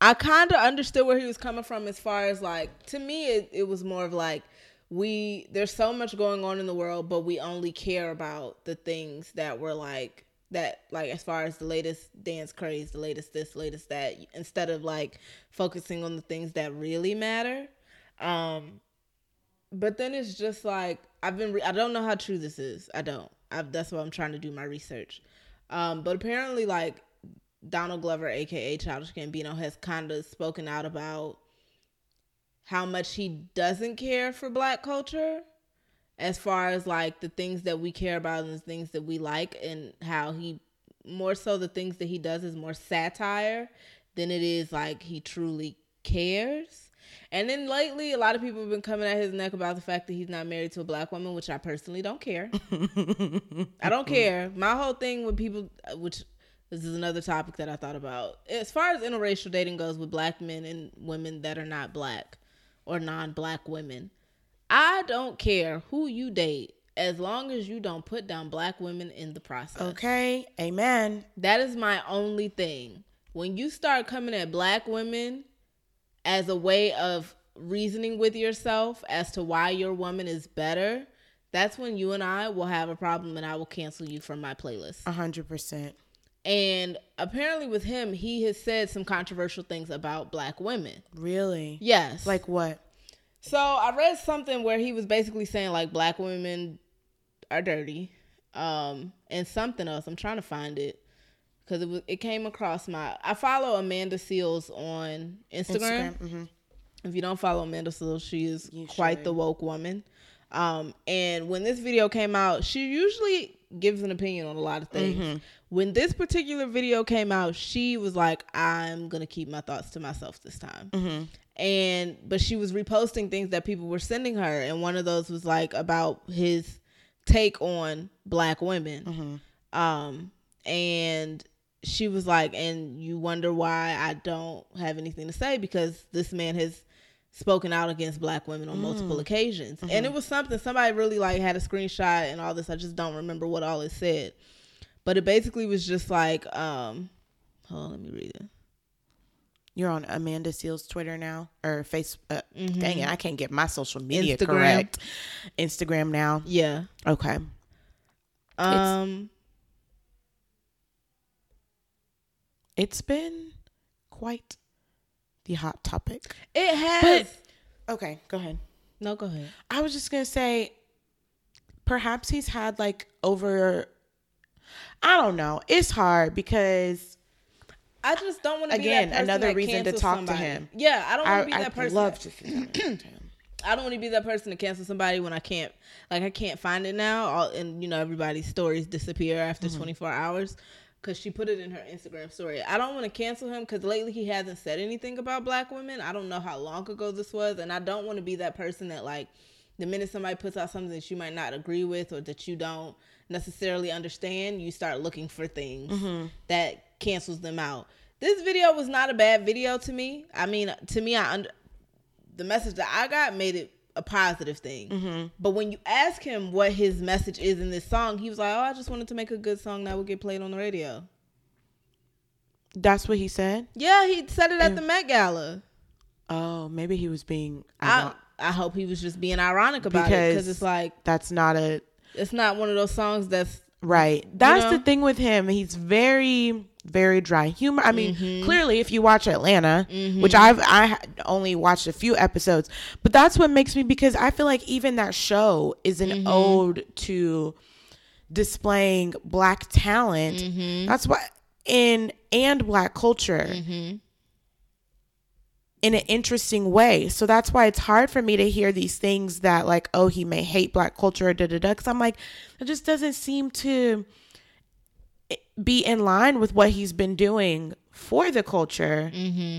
I kind of understood where he was coming from as far as like to me, it, it was more of like we there's so much going on in the world, but we only care about the things that were like that like as far as the latest dance craze, the latest this, latest that, instead of like focusing on the things that really matter. Um, but then it's just like I've been. Re- I don't know how true this is. I don't. I've, that's why I'm trying to do my research. Um, but apparently, like Donald Glover, aka Childish Gambino, has kind of spoken out about how much he doesn't care for Black culture, as far as like the things that we care about and the things that we like, and how he more so the things that he does is more satire than it is like he truly cares. And then lately, a lot of people have been coming at his neck about the fact that he's not married to a black woman, which I personally don't care. <laughs> I don't care. My whole thing with people, which this is another topic that I thought about, as far as interracial dating goes with black men and women that are not black or non black women, I don't care who you date as long as you don't put down black women in the process. Okay. Amen. That is my only thing. When you start coming at black women as a way of reasoning with yourself as to why your woman is better, that's when you and I will have a problem and I will cancel you from my playlist. A hundred percent. And apparently with him, he has said some controversial things about black women. Really? Yes. Like what? So I read something where he was basically saying like black women are dirty, um, and something else. I'm trying to find it because it was it came across my. I follow Amanda Seales on Instagram. hmm If you don't follow Amanda Seales, she is You quite should. the woke woman. Um, and when this video came out, she usually gives an opinion on a lot of things. Mm-hmm. When this particular video came out, she was like, "I'm gonna keep my thoughts to myself this time." Mm-hmm. And but she was reposting things that people were sending her, and one of those was like about his take on black women. Mm-hmm. Um, and she was like, and you wonder why I don't have anything to say because this man has spoken out against black women on multiple occasions. And it was something somebody really like had a screenshot and all this. I just don't remember what all it said. But it basically was just like, um, hold on, let me read it. You're on Amanda Seales Twitter now or face. Uh, Dang it, I can't get my social media Instagram. correct. Instagram now. Yeah. Okay. Um, It's been quite the hot topic. it has. Okay, go ahead. no, go ahead. I was just gonna say, perhaps he's had like over. I don't know. It's hard because I just don't want to Again, be that another that reason to talk to him. Yeah, I don't want to be that person. Person. love to sit down and talk to him. I don't want to be that person to cancel somebody when I can't, like, I can't find it now. All, and you know, everybody's stories disappear after mm-hmm. 24 hours because she put it in her Instagram story. I don't want to cancel him because lately he hasn't said anything about black women. I don't know how long ago this was, and I don't want to be that person that like the minute somebody puts out something that you might not agree with or that you don't necessarily understand, you start looking for things Mm-hmm. that cancels them out. This video was not a bad video to me. I mean, to me, I under the message that I got made it a positive thing. Mm-hmm. But when you ask him what his message is in this song, he was like, "Oh, I just wanted to make a good song that would get played on the radio." That's what he said. Yeah, he said it at the Met Gala. Oh, maybe he was being. I I hope he was just being ironic about it Because- because it's like that's not a it's not one of those songs that's right. That's know? the thing with him. He's very, very dry humor. I mean, Mm-hmm. clearly, if you watch Atlanta, which I've I only watched a few episodes, but that's what makes me because I feel like even that show is an Mm-hmm. ode to displaying black talent. Mm-hmm. That's what in and black culture. Mm-hmm. in an interesting way. So that's why it's hard for me to hear these things that like, oh, he may hate black culture, da da da. Because I'm like, it just doesn't seem to be in line with what he's been doing for the culture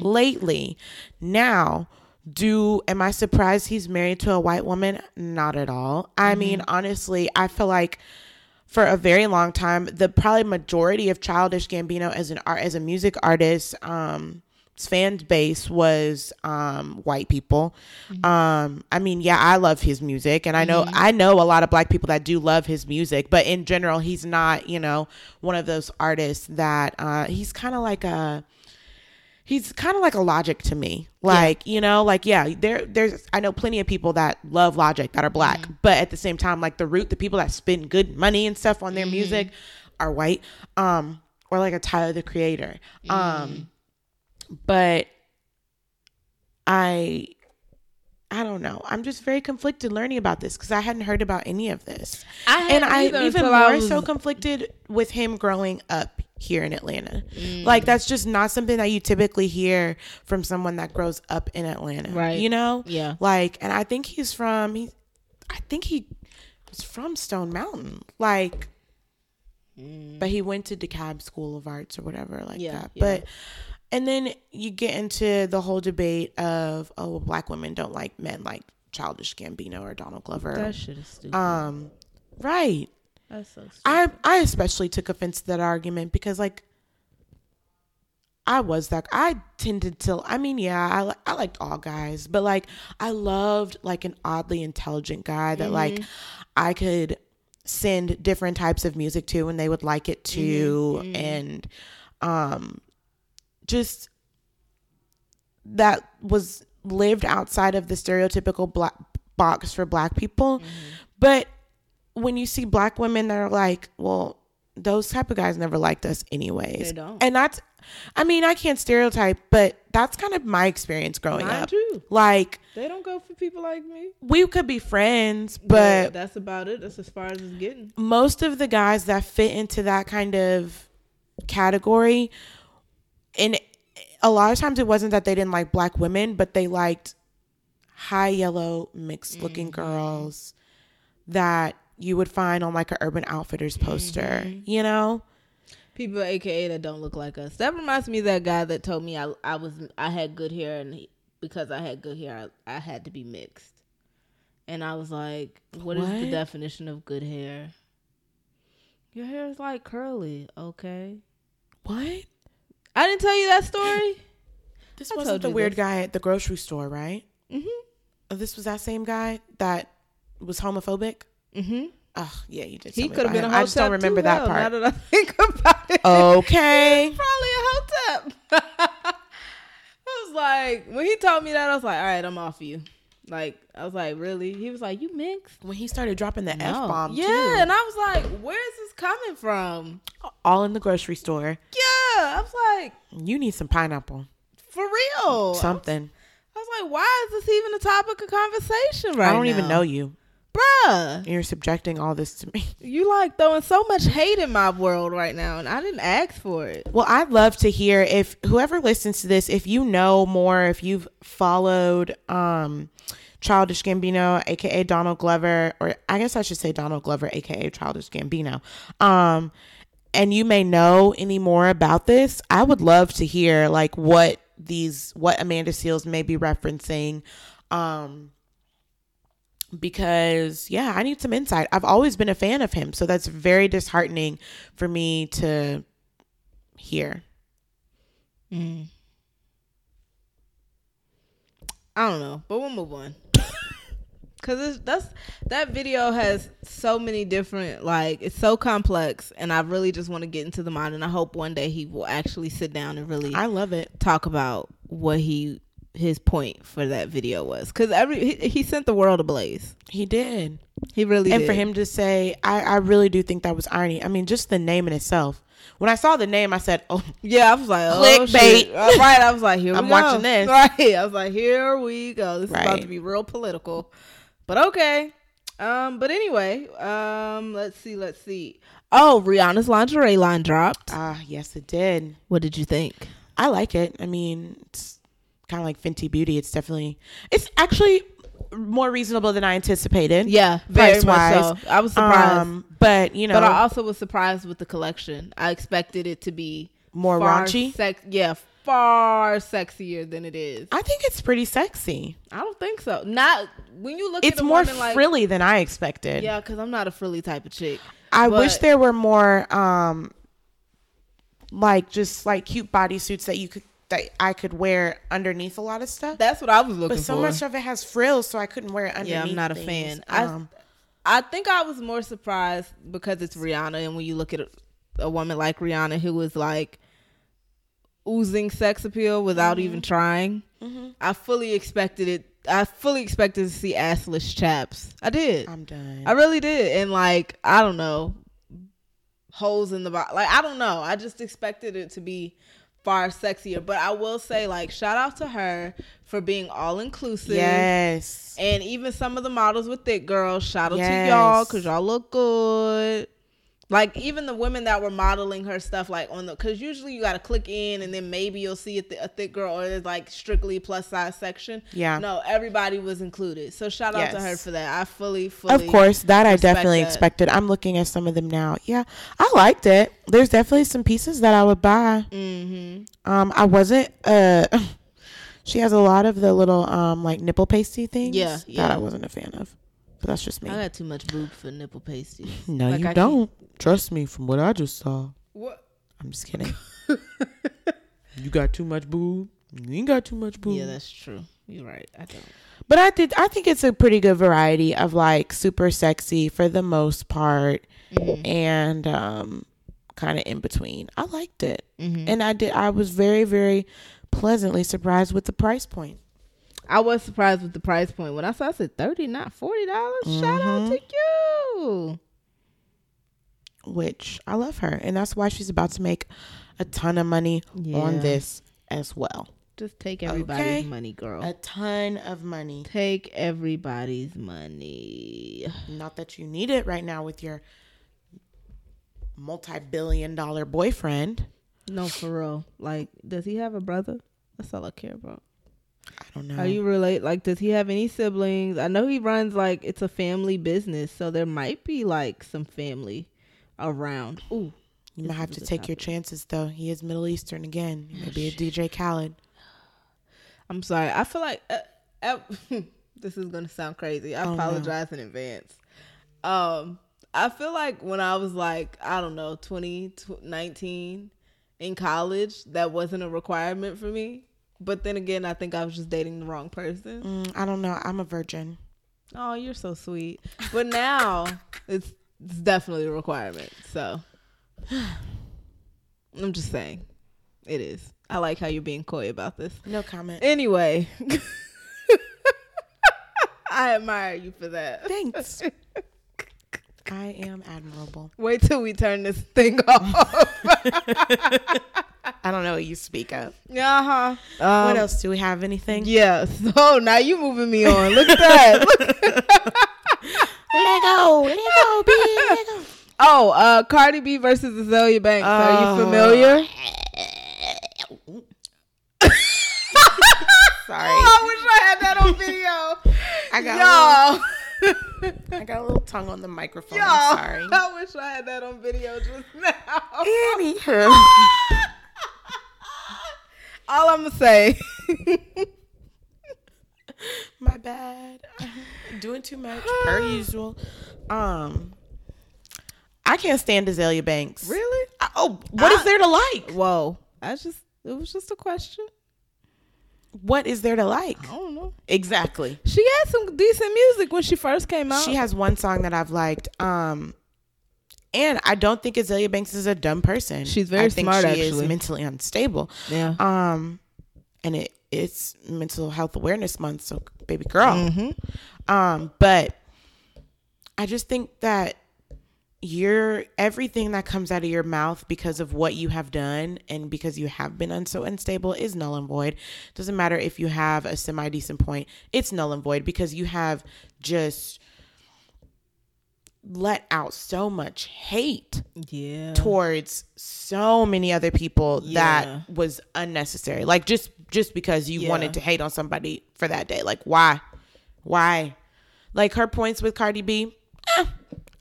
lately. Now, do am I surprised he's married to a white woman? Not at all. I mean, honestly, I feel like for a very long time, the probably majority of Childish Gambino as an art as a music artist, um, fan base was um white people. Um, I mean, yeah, I love his music, and I know I know a lot of black people that do love his music, but in general, he's not, you know, one of those artists that uh, he's kind of like a he's kind of like a logic to me. Like you know like yeah there there's i know plenty of people that love logic that are black but at the same time like the root the people that spend good money and stuff on their music are white um or like a tyler the creator. Um but i i don't know i'm just very conflicted learning about this because i hadn't heard about any of this I and i'm even until I more so conflicted with him growing up here in atlanta Mm. like that's just not something that you typically hear from someone that grows up in atlanta Right. you know Yeah. like and i think he's from he i think he was from stone mountain like but he went to DeKalb School of Arts or whatever like Yeah, that. yeah. But and then you get into the whole debate of oh well, black women don't like men like Childish Gambino or Donald Glover. that shit is stupid. um right. That's so stupid. I I especially took offense to that argument because like I was that I tended to I mean yeah I I liked all guys but like I loved like an oddly intelligent guy that like I could send different types of music to and they would like it too and um just that was lived outside of the stereotypical black box for black people mm-hmm. but when you see black women that are like, well, those type of guys never liked us anyways. They don't. And that's I mean, I can't stereotype, but that's kind of my experience growing Mine up. too. Like They don't go for people like me. we could be friends, but that's about it. That's as far as it's getting. most of the guys that fit into that kind of category and a lot of times it wasn't that they didn't like black women but they liked high yellow mixed looking mm-hmm. girls that you would find on like a urban outfitters poster mm-hmm. you know People, aka that don't look like us. That reminds me of that guy that told me I I was I had good hair and he, because I had good hair I, I had to be mixed. And I was like, what is the definition of good hair? Your hair is like curly, okay? what I didn't tell you that story. <laughs> this I wasn't the weird this. guy at the grocery store right Mhm. oh, this was that same guy that was homophobic Mhm. oh yeah you did He could have been a him. hotep i just don't remember that hell, part Now that I think <laughs> about it. okay probably a hotep. <laughs> I was like, when he told me that, I was like, all right, I'm off you. Like, I was like, really? He was like, you mixed? when he started dropping the No. f-bomb Yeah, too and I was like, where's this coming from? all in the grocery store Yeah, I was like, you need some pineapple for real. something I was like, why is this even a topic of conversation right I don't even know you. Bruh, You're subjecting all this to me. <laughs> you like throwing so much hate in my world right now, and I didn't ask for it. Well, I'd love to hear if whoever listens to this, if you know more, if you've followed um Childish Gambino, aka Donald Glover, or I guess I should say Donald Glover, aka Childish Gambino. Um and you may know any more about this, I would love to hear like what these what Amanda Seales may be referencing. Um because yeah, I need some insight. I've always been a fan of him, so that's very disheartening for me to hear. Mm. I don't know, but we'll move on. Cause that's that video has so many different like it's so complex, and I really just want to get into the mind, and I hope one day he will actually sit down and really I love it. talk about what he his point for that video was. Cause every he, he sent the world ablaze. He did. He really and did. for him to say, I, I really do think that was irony. I mean, just the name in itself. When I saw the name, I said, "Oh, Yeah, I was like, oh, Clickbait. Uh, right. I was like, here <laughs> we I'm watching this. <laughs> Right. I was like, here we go. This is about to be real political. But okay. Um, but anyway, um, let's see, let's see. Oh, Rihanna's lingerie line dropped. ah, yes, it did. What did you think? I like it. I mean, it's kind of like Fenty Beauty. It's definitely, it's actually more reasonable than I anticipated. Yeah, very much so. I was surprised. Um, but you know, but I also was surprised with the collection. I expected it to be More raunchy? Sex, yeah, far sexier than it is. I think it's pretty sexy. I don't think so. Not when you look It's at a more woman like frilly than I expected. Yeah, because I'm not a frilly type of chick. I wish there were more, um, like just like cute bodysuits that you could that I could wear underneath a lot of stuff. That's what I was looking for. but so for. much of it has frills, so I couldn't wear it underneath. yeah, I'm not a things. fan. I Um, I think I was more surprised because it's Rihanna, and when you look at a, a woman like Rihanna who was like oozing sex appeal without even Mm-hmm. trying, I fully expected it. I fully expected to see assless chaps. I did. I'm done. I really did, and like I don't know, holes in the bottom. Like I don't know. I just expected it to be far sexier. But I will say, like, shout out to her for being all inclusive. yes. And even some of the models with thick girls, shout out Yes. to y'all because y'all look good. Like even the women that were modeling her stuff, like on the, because usually you got to click in and then maybe you'll see a, th- a thick girl or there's like strictly plus size section. Yeah. No, everybody was included. So shout out to her for that. I fully, fully. Of course, that I definitely that. expected. I'm looking at some of them now. Yeah, I liked it. There's definitely some pieces that I would buy. Mm-hmm. Um, I wasn't. Uh, <laughs> she has a lot of the little um like nipple pasty things. Yeah, that. I wasn't a fan of. But that's just me. I got too much boob for nipple pasties. <laughs> no, Like, you I don't. Trust me, from what I just saw. What? I'm just kidding. <laughs> you got too much boob. You ain't got too much boob. Yeah, that's true. You're right. I don't. But I did. I think it's a pretty good variety of like super sexy for the most part, Mm-hmm. and um, kind of in between. I liked it, Mm-hmm. and I did. I was very, very pleasantly surprised with the price point. I was surprised with the price point when I saw. I said thirty, not forty dollars. Shout out mm-hmm. to you. Which I love her, and that's why she's about to make a ton of money Yeah. on this as well. Just take everybody's Okay. money, girl. A ton of money. take everybody's money. Not that you need it right now with your multi-billion-dollar boyfriend. No, for real. Like, does he have a brother? That's all I care about. I don't know. How you relate? Like, does he have any siblings? I know he runs like it's a family business, so there might be like some family around. Ooh, You might have to take your chances, though. He is Middle Eastern again. He may be a DJ Khaled. I'm sorry. I feel like uh, uh, <laughs> this is gonna sound crazy. I Oh, no. apologize in advance. Um, I feel like when I was like I don't know 20, tw- 19 in college, that wasn't a requirement for me. But then again, I think I was just dating the wrong person. Mm, I don't know. I'm a virgin. Oh, you're so sweet. But now it's it's definitely a requirement. So <sighs> I'm just saying, it is. I like how you're being coy about this. No comment. Anyway, <laughs> I admire you for that. Thanks. <laughs> <laughs> I am admirable. Wait till we turn this thing <laughs> off. I don't know what you speak of. uh huh. Um, what else? Do we have anything? Yeah. <laughs> So now you moving me on. Look at that. Look. Lego, Lego, B, Lego. Oh, uh, Cardi B versus Azealia Banks. Are Oh. you familiar? Sorry. Oh, I wish I had that on video. I got Y'all. I got a little tongue on the microphone. I'm sorry. <laughs> I wish I had that on video just now. Anywho. <laughs> All I'm gonna say. <laughs> My bad. Doing too much per <sighs> usual. Um, I can't stand Azealia Banks. Really? I- oh, what is I- there to like? Whoa. I just it was just a question. What is there to like? I don't know. Exactly. She had some decent music when she first came out. She has one song that I've liked. Um, and I don't think Azealia Banks is a dumb person. She's very I think smart, she actually. is mentally unstable. Yeah. Um, and it it's Mental Health Awareness Month, so baby girl. Um, but I just think that your everything that comes out of your mouth because of what you have done and because you have been so unstable is null and void. Doesn't matter if you have a semi decent point, it's null and void because you have just let out so much hate yeah. towards so many other people Yeah. that was unnecessary. Like just just because you Yeah. wanted to hate on somebody for that day. Like why? Why? Like her points with Cardi B. eh,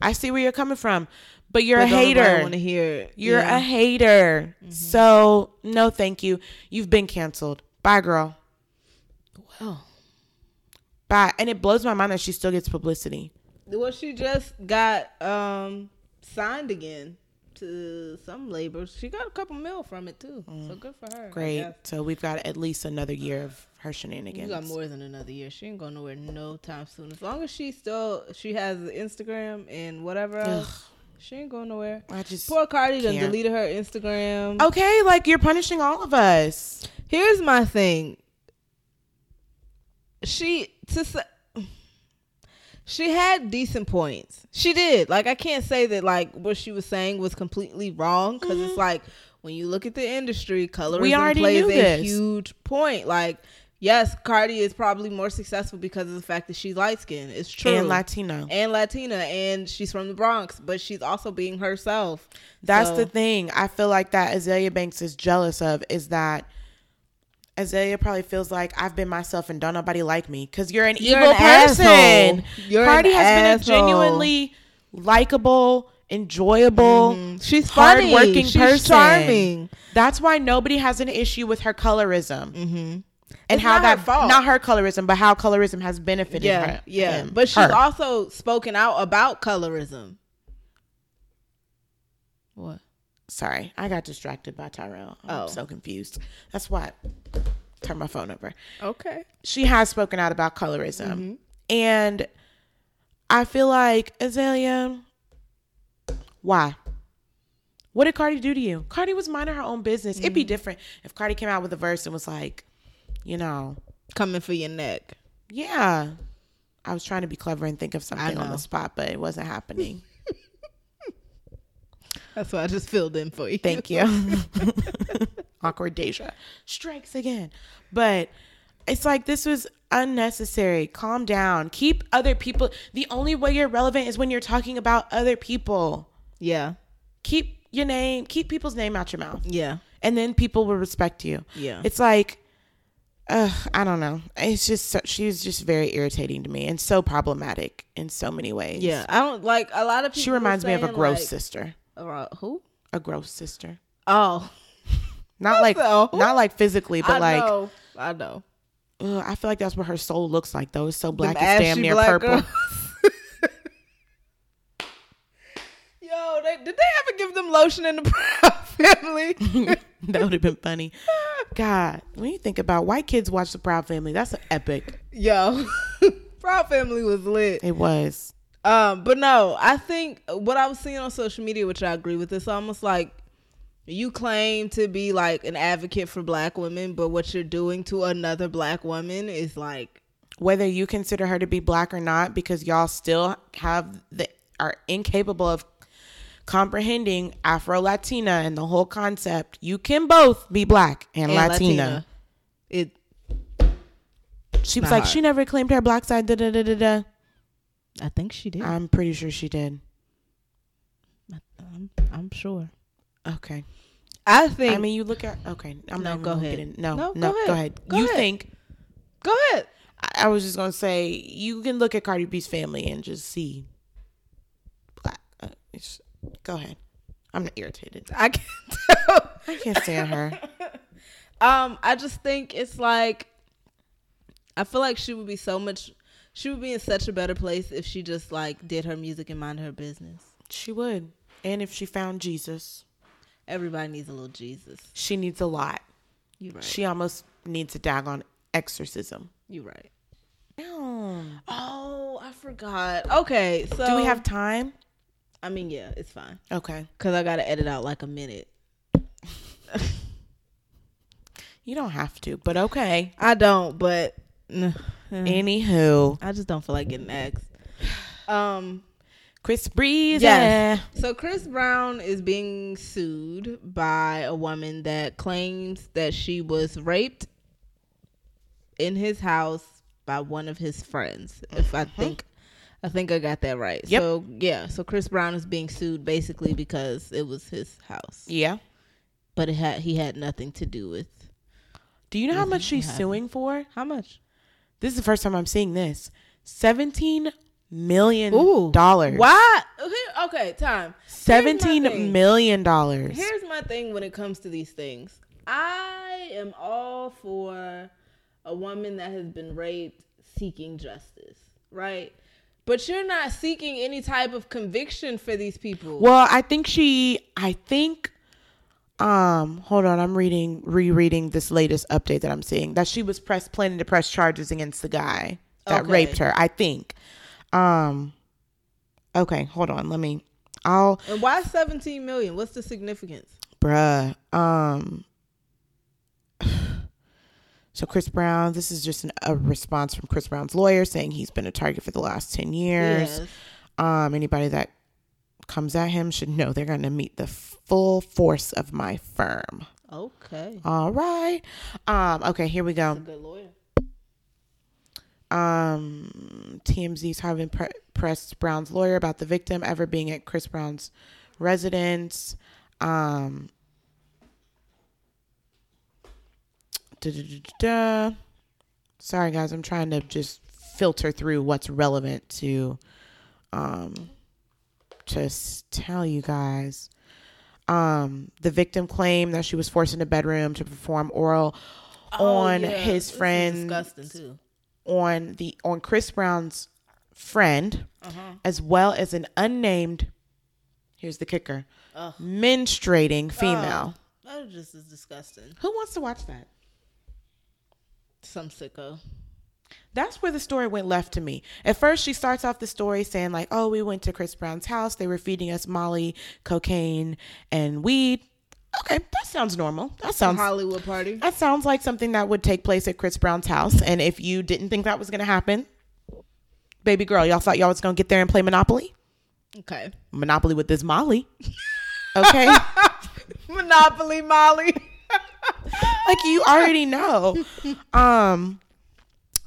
I see where you're coming from, but you're a hater. want to hear it. You're Yeah. a hater. So no, thank you. You've been canceled. Bye, girl. Well. Bye. And it blows my mind that she still gets publicity. Well, she just got um signed again to some labor. She got a couple mil from it too. So mm. good for her. Great. So we've got at least another year of her shenanigans. got more than another year. She ain't going nowhere no time soon. As long as she still she has Instagram and whatever else, she ain't going nowhere. I just Poor Cardi done can't. Oh. deleted her Instagram. Okay, like you're punishing all of us. Here's my thing. She to say, she had decent points. She did. Like I can't say that like what she was saying was completely wrong because it's like when you look at the industry, colorism Mm-hmm. already plays knew a this. huge point. Like yes, Cardi is probably more successful because of the fact that she's light skinned. It's true. And Latino. And Latina, and she's from the Bronx, but she's also being herself. That's So- the thing. I feel like that Azealia Banks is jealous of is that Azealia probably feels like I've been myself and don't nobody like me because you're an You're evil an person. asshole. You're Cardi has been a genuinely likable, enjoyable, She's funny. hardworking She's person. charming. That's why nobody has an issue with her colorism. Mm-hmm. And It's how her that fault. not her colorism, but how colorism has benefited Yeah, her. yeah. him, but she's her. also spoken out about colorism. What? Sorry, I got distracted by Tyrell. I'm Oh. so confused. That's why I turned my phone over. Okay. She has spoken out about colorism. Mm-hmm. And I feel like, Azealia, why? What did Cardi do to you? Cardi was minding her own business. It'd be Mm-hmm. different if Cardi came out with a verse and was like, you know, Coming for your neck. yeah. I was trying to be clever and think of something on the spot, but it wasn't happening. That's why I just filled in for you. Thank you. <laughs> Awkward Deja strikes again. But it's like this was unnecessary. Calm down. Keep other people. The only way you're relevant is when you're talking about other people. Yeah. Keep your name, keep people's name out your mouth. Yeah. And then people will respect you. Yeah. It's like uh, I don't know. It's just so, she's just very irritating to me and so problematic in so many ways. Yeah. I don't like a lot of people. She reminds me of a gross like, sister. Who? A gross sister. Oh. <laughs> Not like So? not like physically, but I like know. I know. Ugh, I feel like that's what her soul looks like though. It's so black Them it's damn near purple. <laughs> Yo, they, did they ever give them lotion in the <laughs> Proud Family? that would have been funny. God, when you think about white kids watch the Proud Family, that's an epic. Yo, Proud Family was lit. It was. Um, but no, I think what I was seeing on social media, which I agree with, it's almost like you claim to be like an advocate for black women, but what you're doing to another black woman is like, Whether you consider her to be black or not, because y'all still have the are incapable of comprehending Afro Latina and the whole concept. You can both be black and, and Latina. It She was like, hard. she never claimed her black side. Da da da da da. I think she did. I'm pretty sure she did. I'm, I'm sure. Okay. I think. I mean, you look at okay. I'm No, not go gonna ahead. Get no, No, no, go go ahead. ahead. Go you ahead. think? go ahead. I, I was just gonna say you can look at Cardi B's family and just see black. Uh, it's, go ahead. I'm not irritated. I can tell. I can't stand her. <laughs> Um, I just think it's like I feel like she would be so much. She would be in such a better place if she just like did her music and mind her business. She would. And if she found Jesus, Everybody needs a little Jesus. she needs a lot. You right. She almost needs a daggone exorcism. you right. Damn. Oh, I forgot. Okay, so Do we have time? I mean, yeah, it's fine Okay. because I gotta edit out like a minute. <laughs> You don't have to, but okay. I don't, but Anywho, I just don't feel like getting asked. Um. Chris Breezy. Yes. So Chris Brown is being sued by a woman that claims that she was raped in his house by one of his friends. If I think I think I got that right. Yep. So yeah, so Chris Brown is being sued basically because it was his house. Yeah. But it had he had nothing to do with Do you know how much she's happened. suing for? how much? This is the first time I'm seeing this. Seventeen million Ooh. dollars. Why? Okay, time. Seventeen million dollars. Here's my thing when it comes to these things. I am all for a woman that has been raped seeking justice, right? But you're not seeking any type of conviction for these people. Well, I think she. I think. Um, hold on. I'm reading, rereading this latest update that I'm seeing that she was press planning to press charges against the guy that Okay. raped her. I think. Um. Okay, hold on. Let me. I'll. And why 17 million? What's the significance? bruh. Um. <sighs> So Chris Brown, this is just an, a response from Chris Brown's lawyer saying he's been a target for the last ten years. Yes. Um, anybody that comes at him should know they're going to meet the full force of my firm. Okay. All right. Um, okay, here we go. Good lawyer. Um, TMZ's Harvey pre- pressed Brown's lawyer about the victim ever being at Chris Brown's residence. Um. Sorry, guys, I'm trying to just filter through what's relevant to um, just tell you guys. Um, the victim claimed that she was forced in a bedroom to perform oral on Oh, yeah. his friend Disgusting too. on the on Chris Brown's friend, Uh-huh. as well as an unnamed. Here's the kicker: Ugh. menstruating female. That is just as disgusting. Who wants to watch that? Some sicko. That's where the story went left to me. At first, she starts off the story saying like, "Oh, we went to Chris Brown's house. They were feeding us Molly, cocaine, and weed." Okay, that sounds normal. That sounds Hollywood party. that sounds like something that would take place at Chris Brown's house. And if you didn't think that was going to happen, baby girl, y'all thought y'all was going to get there and play Monopoly. Okay. Monopoly with this Molly. <laughs> Okay. Monopoly Molly. like you already know. <laughs> Um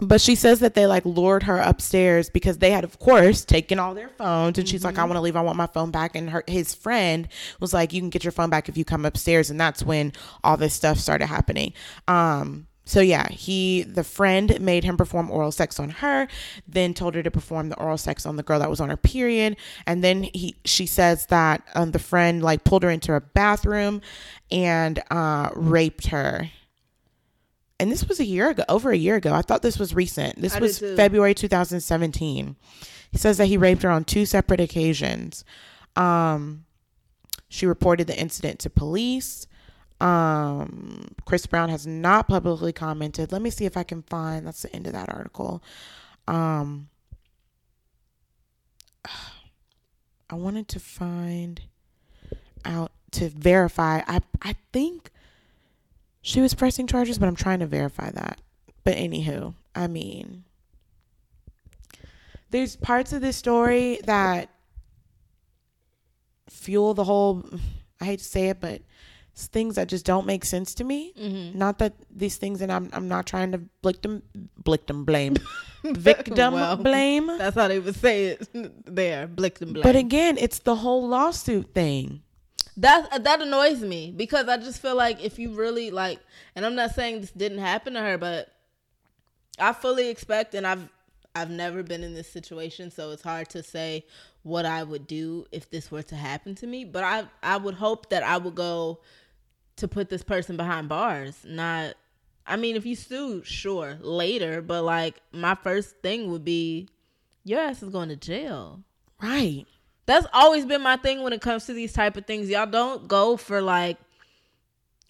but she says that they like lured her upstairs because they had of course taken all their phones. And she's like I want to leave. I want my phone back. And her his friend was like you can get your phone back if you come upstairs. And that's when all this stuff started happening. Um so yeah, he the friend made him perform oral sex on her, then told her to perform the oral sex on the girl that was on her period, and then he she says that um, the friend like pulled her into a bathroom and uh, raped her. And this was a year ago, over a year ago. I thought this was recent. This I was. February 2017. He says that he raped her on two separate occasions. Um, she reported the incident to police. Um, Chris Brown has not publicly commented. Let me see if I can find. That's the end of that article. Um, <sighs> I wanted to find out to verify. I I think she was pressing charges, but I'm trying to verify that. But anywho, I mean, there's parts of this story that fuel the whole. I hate to say it, but things that just don't make sense to me. Mm-hmm. Not that these things, and I'm I'm not trying to victim victim blame, <laughs> victim Well, blame. That's how they would say it <laughs> there. Blicked and But again, it's the whole lawsuit thing. That that annoys me because I just feel like if you really like, and I'm not saying this didn't happen to her, but I fully expect, and I've I've never been in this situation, so it's hard to say what I would do if this were to happen to me. But I I would hope that I would go to put this person behind bars. Not, I mean, if you sue, sure, later, but like my first thing would be your ass is going to jail. Right. That's always been my thing when it comes to these type of things. Y'all don't go for like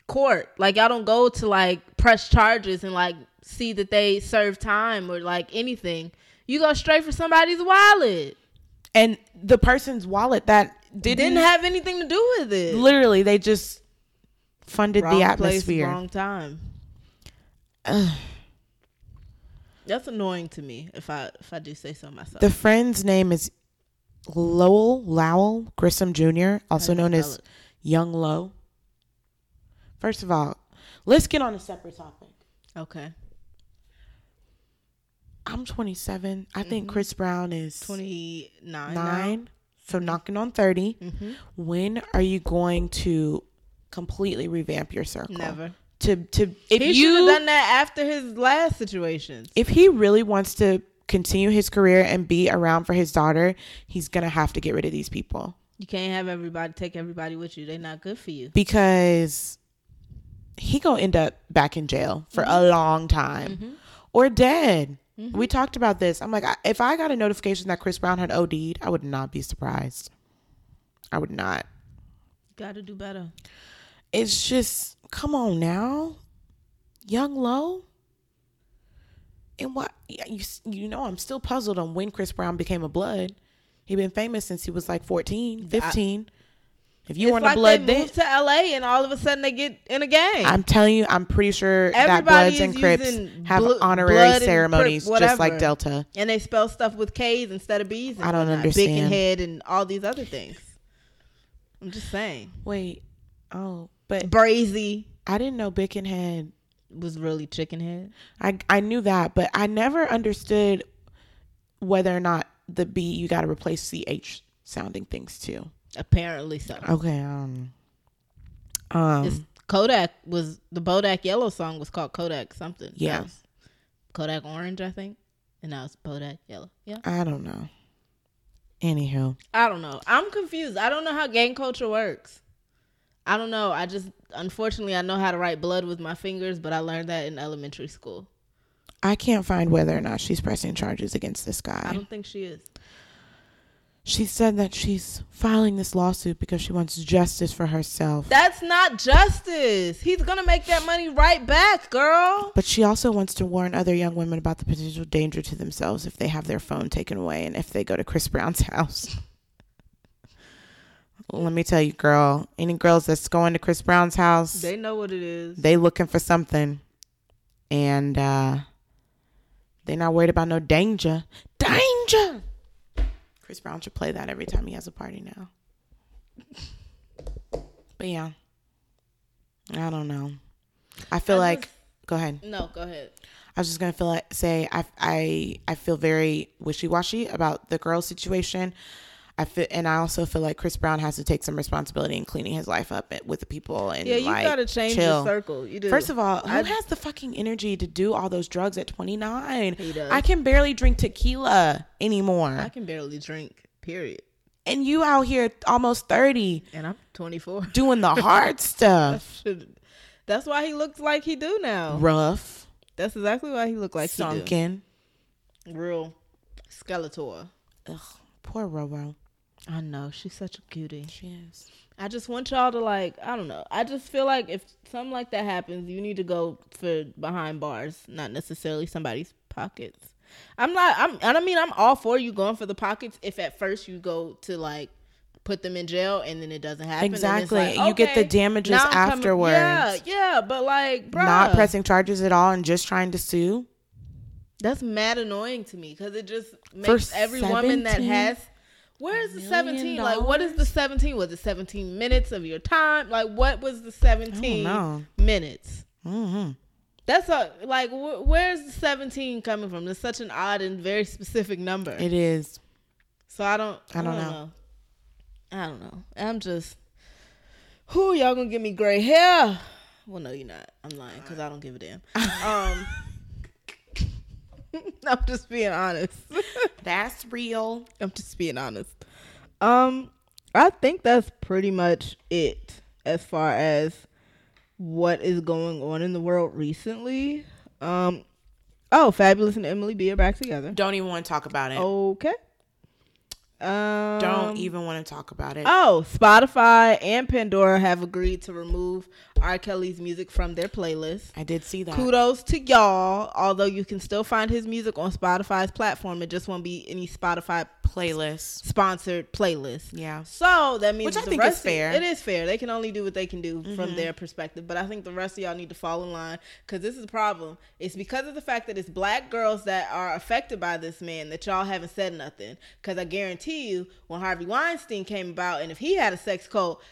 court. Like y'all don't go to like press charges and like see that they serve time or like anything. You go straight for somebody's wallet. And the person's wallet that didn't, Didn't have anything to do with it. literally they just funded wrong the place, atmosphere. wrong time. <sighs> That's annoying to me if I if I do say so myself. The friend's name is Lowell Lowell Grissom Jr., also How do you known as it? Young Low. First of all, let's get on a separate topic. okay. I'm 27. I think Chris Brown is 29 nine, so knocking on 30. Mm-hmm. When are you going to completely revamp your circle? Never. To to if he should you have done that after his last situations. if he really wants to continue his career and be around for his daughter, he's gonna have to get rid of these people You can't have everybody take everybody with you. They're not good for you. because he gonna end up back in jail for Mm-hmm. a long time or dead. We talked about this. I'm like, if I got a notification that Chris Brown had OD'd, I would not be surprised. I would not. Got to do better. It's just, come on now, Young Low. And what you you know, I'm still puzzled on when Chris Brown became a blood. He been famous since he was like 14, 15. if you want like a blood, they then move to LA and all of a sudden they get in a game. I'm telling you, I'm pretty sure that Bloods and Crips have blo- honorary ceremonies Crip, just like. Delta. and they spell stuff with K's instead of B's. And I don't whatnot. understand. Bickenhead and all these other things. I'm just saying. Wait, oh, but Brazy I didn't know Bickenhead. Was really chicken head. I I knew that, but I never understood whether or not the B you got to replace the H sounding things too. Apparently so. Okay, um, um, It's Kodak was the Bodak Yellow song was called Kodak something. Yeah. Kodak Orange, I think. And now it's Bodak Yellow. Yeah. I don't know. Anywho, I don't know. I'm confused. I don't know how gang culture works. I don't know. I just unfortunately I know how to write blood with my fingers, but I learned that in elementary school. I can't find whether or not she's pressing charges against this guy. I don't think she is. She said that she's filing this lawsuit because she wants justice for herself. That's not justice. He's gonna make that money right back, girl. But she also wants to warn other young women about the potential danger to themselves if they have their phone taken away and if they go to Chris Brown's <laughs> house. Let me tell you, girl, any girls that's going to Chris Brown's house, They know what it is. they looking for something. And uh they not worried about no danger. Danger. Chris Brown should play that every time he has a party now. But yeah. I don't know. I feel I like just- go ahead. no, go ahead. I was just gonna feel like say I I I feel very wishy washy about the girl situation. I feel and I also feel like Chris Brown has to take some responsibility in cleaning his life up with the people and Yeah, you like, gotta change chill. your circle. You do. First of all, who I- has the fucking energy to do all those drugs at 29? He does. I can barely drink tequila anymore. I can barely drink. Period. and you out here almost 30 And I'm 24. doing the <laughs> hard stuff. That's why he looks like he do now. Rough, That's exactly why he look like sunken. he do. Real Skeletor. Ugh, poor Roro. I know she's such a cutie. She is. I just want y'all to like. I don't know. I just feel like if something like that happens, you need to go for behind bars, not necessarily somebody's pockets. I'm not. I'm. I mean, I'm all for you going for the pockets. If at first you go to like put them in jail and then it doesn't happen. Exactly. like, You get the damages I'm coming- afterwards. Yeah, yeah. But like, bruh, Not pressing charges at all and just trying to sue. That's mad annoying to me because it just makes every woman that has. Where is the million seventeen? Like, what is the seventeen? Was it seventeen minutes of your time? Like, what was the seventeen minutes? Mm-hmm. That's a like. Wh- where's the seventeen coming from? It's such an odd and very specific number. It is. so I don't. I don't, know. I don't know. I'm just. Who y'all gonna give me gray hair? Well, no, you're not. I'm lying because I don't give a damn. <laughs> Um. <laughs> I'm just being honest. <laughs> That's real. I'm just being honest. Um, I think that's pretty much it as far as what is going on in the world recently. Um, oh, Fabolous and Emily B are back together. Don't even want to talk about it. Okay. Um, Don't even want to talk about it. Oh, Spotify and Pandora have agreed to remove R. Kelly's music from their playlist. I did see that. Kudos to y'all. Although you can still find his music on Spotify's platform, it just won't be any Spotify Playlist. sponsored playlist. Yeah. So that means Which I think is of- fair. Mm-hmm. it is fair. They can only do what they can do from their perspective. But I think the rest of y'all need to fall in line because this is a problem. It's because of the fact that it's black girls that are affected by this man that y'all haven't said nothing. Because I guarantee you, when Harvey Weinstein came about, and if he had a sex cult,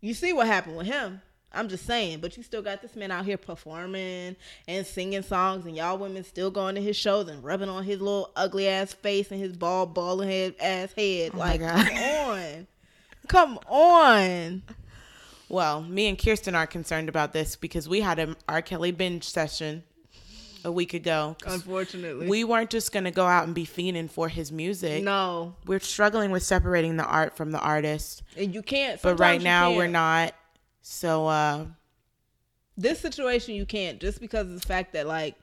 you see what happened with him. I'm just saying, but you still got this man out here performing and singing songs, and y'all women still going to his shows and rubbing on his little ugly ass face and his bald, balding head ass head. Oh like, come on, come on. Well, me and Kirsten are concerned about this because we had a R. Kelly binge session a week ago. Unfortunately, We weren't just going to go out and be fiending for his music. no, We're struggling with separating the art from the artist. and you can't. But right sometimes now, we're can't. So, uh, This situation, you can't just because of the fact that like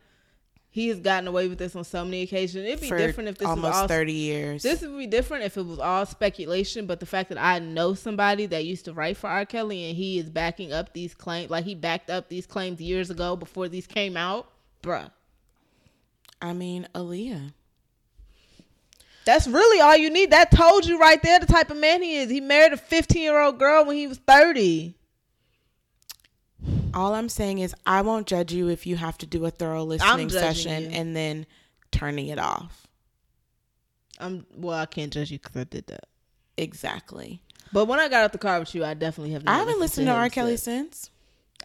he has gotten away with this on so many occasions. It'd be different if this almost was all 30 years. This would be different if it was all speculation, but the fact that I know somebody that used to write for R. Kelly and he is backing up these claims, like he backed up these claims years ago before these came out, bruh. I mean, Aaliyah. That's really all you need. That told you right there the type of man he is. He married a 15 year old girl when he was 30. All I'm saying is, I won't judge you if you have to do a thorough listening session you. and then turning it off. I'm well, I can't judge you because I did that. Exactly. But when I got out the car with you, I definitely have. Not I haven't listened to him R. Kelly since.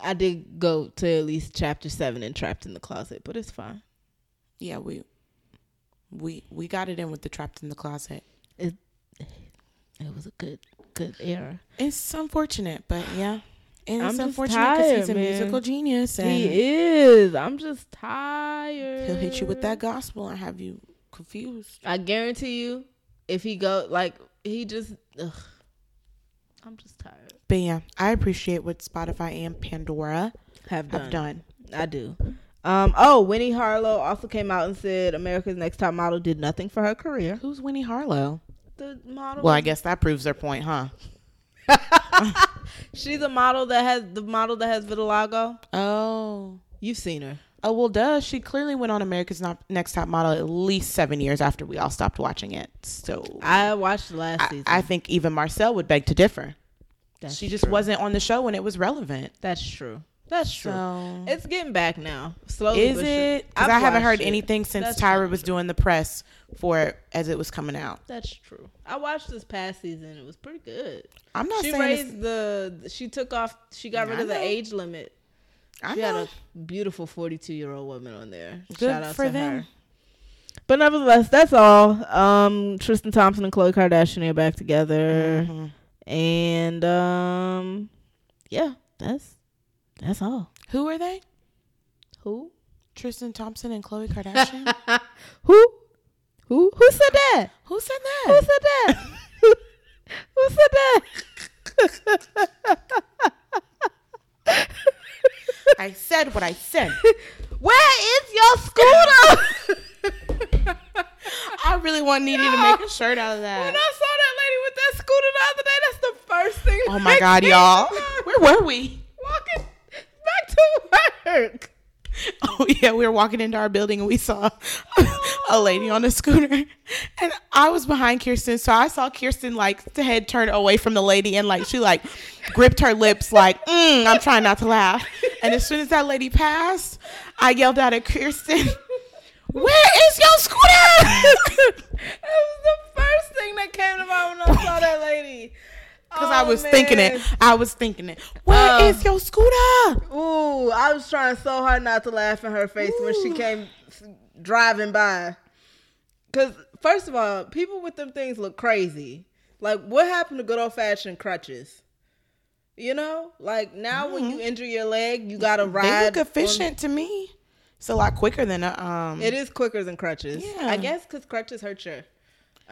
I did go to at least chapter seven and trapped in the closet, but it's fine. Yeah, we we we got it in with the trapped in the closet. It it was a good good era. It's unfortunate, but yeah. And I'm it's unfortunate because he's a man. musical genius and He is. I'm just tired. he'll hit you with that gospel and have you confused. I guarantee you, if he go like he just, ugh, I'm just tired. But yeah, I appreciate what Spotify and Pandora Have done. have done. I do. Um. Oh, Winnie Harlow also came out and said America's Next Top Model did nothing for her career. Who's Winnie Harlow? The model. Well, I guess that proves their point, huh? <laughs> she's a model that has the model that has vitiligo. Oh. You've seen her. Oh well, duh. She clearly went on America's Not- Next Top Model at least seven years after we all stopped watching it. So I watched the last I, season. I think even Marcel would beg to differ. That's she just true. wasn't on the show when it was relevant. That's true. That's true. So It's getting back now. Slowly. is it? Because I haven't heard it. anything since That's Tyra was doing the press for it as it was coming out. That's true. I watched this past season. It was pretty good. I'm not she saying raised the. She took off. She got rid of the age limit. I She know. had a beautiful 42 year old woman on there. Good Shout out for to them. her. But nevertheless, that's all. Um, Tristan Thompson and Khloe Kardashian are back together, Mhm. And um, yeah, that's that's all. Who are they? Who? Tristan Thompson and Khloe Kardashian. <laughs> Who? Who? Who said that? Who said that? Who that? said that? <laughs> Who said that? <laughs> I said what I said. Where is your scooter? I really want Nene to make a shirt out of that. When. I saw that lady with that scooter the other day, that's the first thing. Oh my God, y'all. Where were we? Walking back to work. Oh yeah, we were walking into our building and we saw a lady on a scooter, and I was behind Kirsten, so I saw Kirsten like the head turn away from the lady and like she like gripped her lips like mm, I'm trying not to laugh. And as soon as that lady passed, I yelled out at Kirsten, "Where is your scooter?" <laughs> That was the first thing that came to mind when I saw that lady. Because I Oh, was thinking it. I was thinking it. Where Oh. is your scooter? Ooh, I was trying so hard not to laugh in her face when she came driving by. Cause first of all, people with them things look crazy. Like, what happened to good old fashioned crutches? You know, like now when you injure your leg, you gotta ride. Mm-hmm. They look on- efficient to me. It's a lot quicker than a um. It is quicker than crutches. Yeah. I guess because crutches hurt your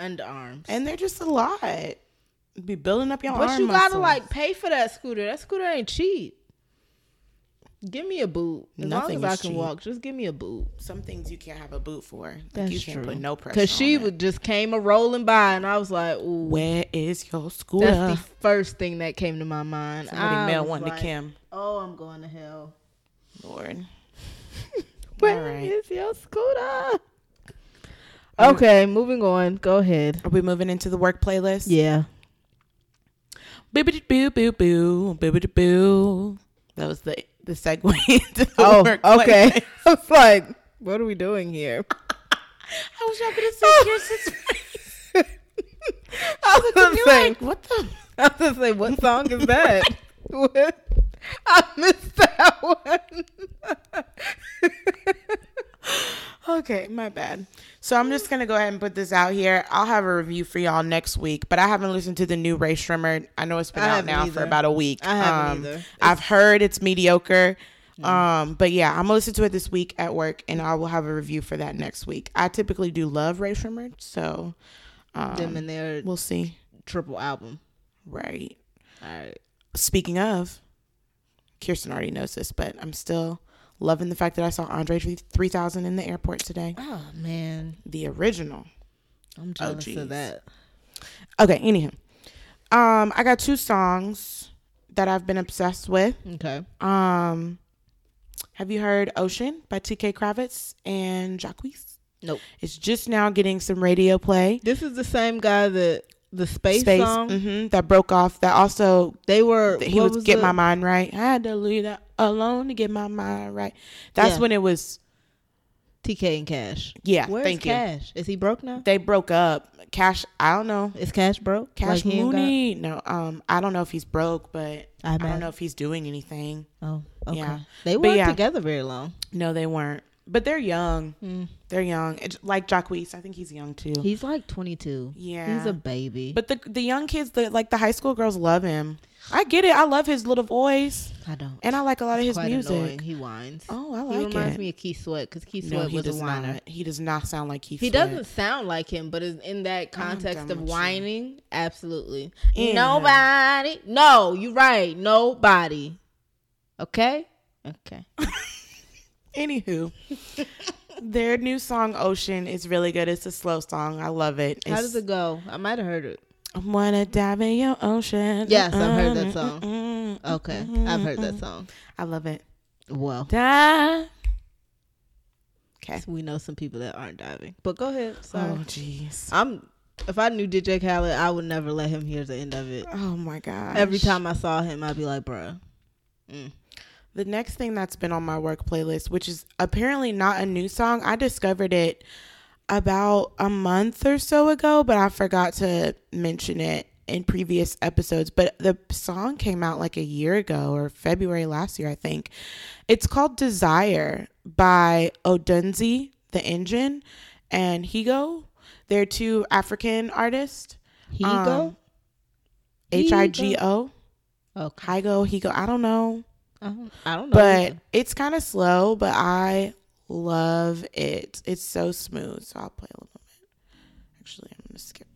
underarms. and they're just a lot. Be building up your but arm you gotta muscles. like pay for that scooter. That scooter ain't cheap. Give me a boot. As Nothing long as I can cheap. walk, just give me a boot. Some things you can't have a boot for. Like That's you can't true. put no pressure. Cause she on it. would just came a rolling by, and I was like, "Ooh, Where is your scooter? that's the first thing that came to my mind." Somebody I mail was one like, to Kim. Oh, I'm going to hell. Lord. <laughs> Where right. is your scooter? Okay, moving on. Go ahead. Are we moving into the work playlist? Yeah. Bibbidi boo boo boo. Bibbidi boo. That was the the segue <laughs> into the Oh, work okay. playlist. <laughs> I was like, what are we doing here? <laughs> I was hoping to say Kirsten's face. I was gonna You're say, like, what the? I was gonna say, what song is that? what? I missed that one. Okay, my bad. So I'm just gonna go ahead and put this out here. I'll have a review for y'all next week, but I haven't listened to the new Rae Sremmurd. I know it's been I out now either. for about a week. I haven't Um, either. I've heard it's mediocre. Um, but yeah, I'm gonna listen to it this week at work, and I will have a review for that next week. I typically do love Rae Sremmurd, so um, Them and their we'll see. triple album. Right. All right. Speaking of, Kirsten already knows this, but I'm still loving the fact that I saw Andre 3000 in the airport today. Oh man, The original. I'm jealous jeez. of that. Okay, anyhow. Um, I got two songs that I've been obsessed with. Okay. Um, have you heard Ocean by TK Kravitz and Jacquees? Nope. It's just now getting some radio play. This is the same guy that the space, Space song. hmm that broke off. That also They were. he what was get the- my mind right. I had to leave that alone to get my mind right. That's Yeah. when it was. TK and Cash. Yeah, Where's thank you. Cash? Is he broke now? They broke up. Cash, I don't know. Is Cash broke? Cash Like got- Mooney, no. Um, I don't know if he's broke, but I I don't know if he's doing anything. Oh, okay. Yeah. They weren't yeah. together very long. No, they weren't. But they're young. Mm. They're young. It's like Jacquees. I think he's young too. He's like 22. Yeah. He's a baby. but the the young kids, the like the high school girls, love him. I get it. I love his little voice, I don't. and I like a lot of his music. annoying. He whines. Oh, I he like reminds it. me of Keith Sweat because Keith no, Sweat he was a whiner. not. He does not sound like Keith. He Sweat. doesn't sound like him, but is in that context of with you. whining, absolutely. Anyhow. Nobody. No, you're right. Nobody. Okay. Okay. <laughs> Anywho, their new song "Ocean" is really good. It's a slow song. I love it. How does it go? I might have heard it. I wanna dive in your ocean. Yes, I've heard that Mm, song. mm, mm, Okay, mm, I've heard mm, that mm. song. I love it. Well, Dive. Okay. we know some people that aren't diving, but go ahead. Sorry. Oh, jeez. I'm. If I knew DJ Khaled, I would never let him hear the end of it. Oh my god. Every time I saw him, I'd be like, "Bruh, The next thing that's been on my work playlist, which is apparently not a new song, I discovered it about a month or so ago, but I forgot to mention it in previous episodes. But the song came out like a year ago or February last year, I think. It's called Desire by Odunsi, the engine, and Higo. They're two African artists. he Um, go." H I G O. Okay, Higo, Higo. I don't know. I don't, I don't know. but either. it's kind of slow but i love it it's so smooth so i'll play a little bit actually i'm gonna skip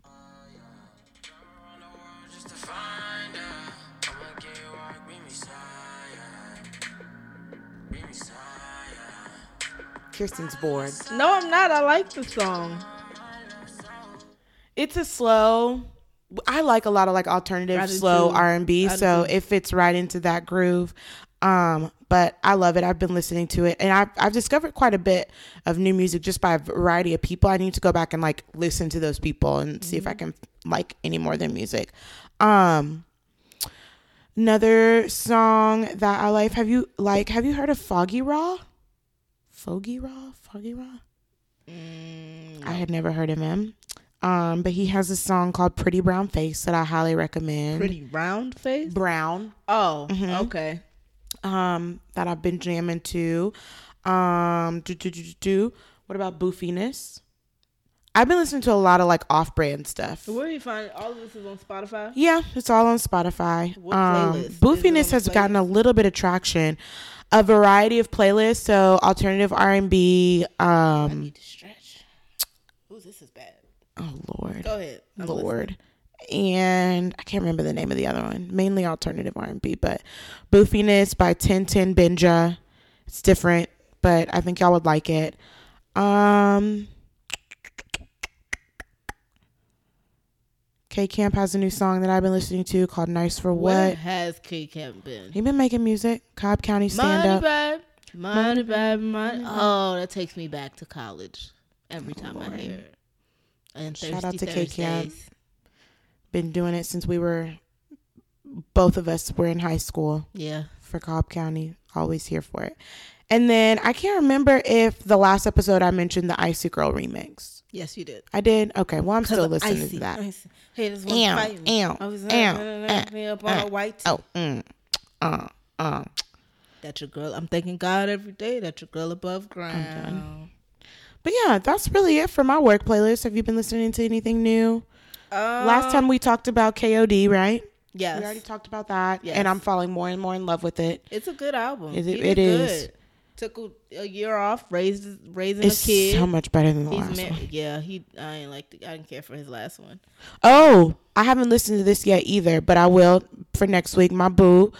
kirsten's bored no, I'm not. I like the song. it's a slow i like a lot of like alternative slow r&b I so too. it fits right into that groove um but i love it i've been listening to it and I've, I've discovered quite a bit of new music just by a variety of people i need to go back and like listen to those people and see if i Mm-hmm. can like any more of their music um another song that i like have you like have you heard of Foggieraw foggy raw Foggieraw I had never heard of him. Um, but he has a song called Pretty Brown Face that I highly recommend. Pretty round face. Brown. Oh, Mm-hmm. okay. Um, that I've been jamming to. Um, do, do, do, do, do. What about Boofiness? I've been listening to a lot of like off brand stuff. Where do you find all of this is on Spotify? Yeah, it's all on Spotify. What um, playlist? Boofiness has the gotten a little bit of traction. A variety of playlists, so alternative R and B. Um, Need to stretch. Ooh, this is bad. oh Lord. Go ahead. I'm Lord. And I can't remember the name of the other one. Mainly alternative R&B, but Boofiness by 1010 Benja. It's different, but I think y'all would like it. Um K Camp has a new song that I've been listening to called Nice for What." Where has K Camp been? He been making music. Cobb County stand Money up. babe, money babe, money. Oh, that takes me back to college every time I hear it. And Shout out to K Camp. Been doing it since we were both of us were in high school. Yeah. for Cobb County. Always here for it. And then I can't remember if the last episode I mentioned the Icy Girl remix. Yes, you did. I did. Okay, well I'm still listening icy, to that. icy. Haters Ew, want to fight me. ew, I was ew, uh, me up on a white tee. Oh, mm, uh, uh. That your girl. I'm thanking God every day that your girl above ground. But yeah, that's really it for my work playlist. Have you been listening to anything new? Last time we talked about KOD, right? yes, We already talked about that, Yes. and I'm falling more and more in love with it. it's a good album. Is it- He it did good. Took a, a year off, raised raising It's a kid. so much better than the He's last mar- one. yeah, he. I ain't like. The, I didn't care for his last one. Oh, I haven't listened to this yet either, but I will for next week. My boo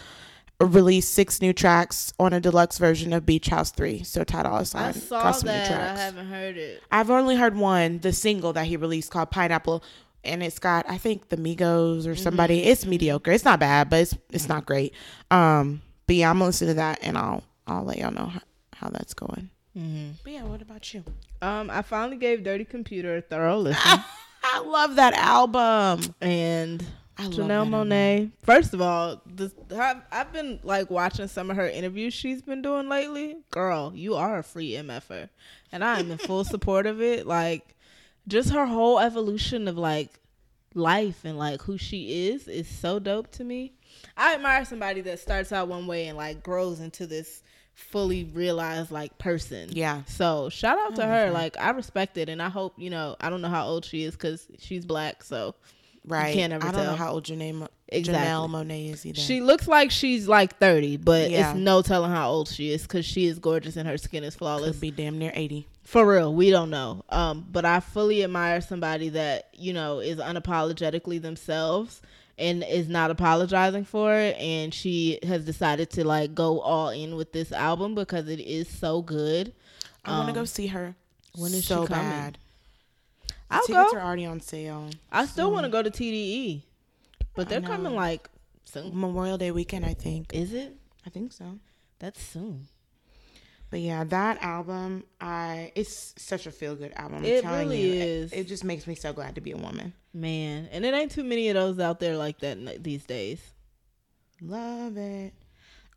released six new tracks on a deluxe version of Beach House 3. So Ty Dolla I Sign saw got some new that. I haven't heard it. I've only heard one, the single that he released called Pineapple, and it's got I think the Migos or somebody. Mm-hmm. It's mediocre. It's not bad, but it's it's not great. Um, but yeah, I'm gonna listen to that, and I'll I'll let y'all know how, how that's going. Mm-hmm. But yeah, what about you? Um, I finally gave Dirty Computer a thorough <laughs> listen, I love that album. and I Janelle album. Monáe. First of all, this, I've, I've been like watching some of her interviews she's been doing lately. Girl, you are a free MFer, and I am in full <laughs> support of it. Like, just her whole evolution of like life and like who she is is so dope to me. I admire somebody that starts out one way and like grows into this fully realized like person. Yeah. So shout out to her. Like I respect it, and I hope you know. I don't know how old she is because she's black, so Right. can't ever I don't know how old Janelle, Exactly. Janelle Monáe is either. she looks like she's like thirty, but Yeah. it's no telling how old she is because she is gorgeous and her skin is flawless. could be damn near 80. For real, we don't know. Um, but I fully admire somebody that you know is unapologetically themselves and is not apologizing for it. And she has decided to like go all in with this album because it is so good. I want to Um, go see her. when is she coming? bad. I'll tickets go. are already on sale. I still want to go to TDE, but they're coming like soon. Memorial Day weekend, I think. Is it? I think so. That's soon. But yeah, that album, I it's such a feel good album. I'm It telling really you, It- is. It, just makes me so glad to be a woman. Man, and it ain't too many of those out there like that these days. Love it.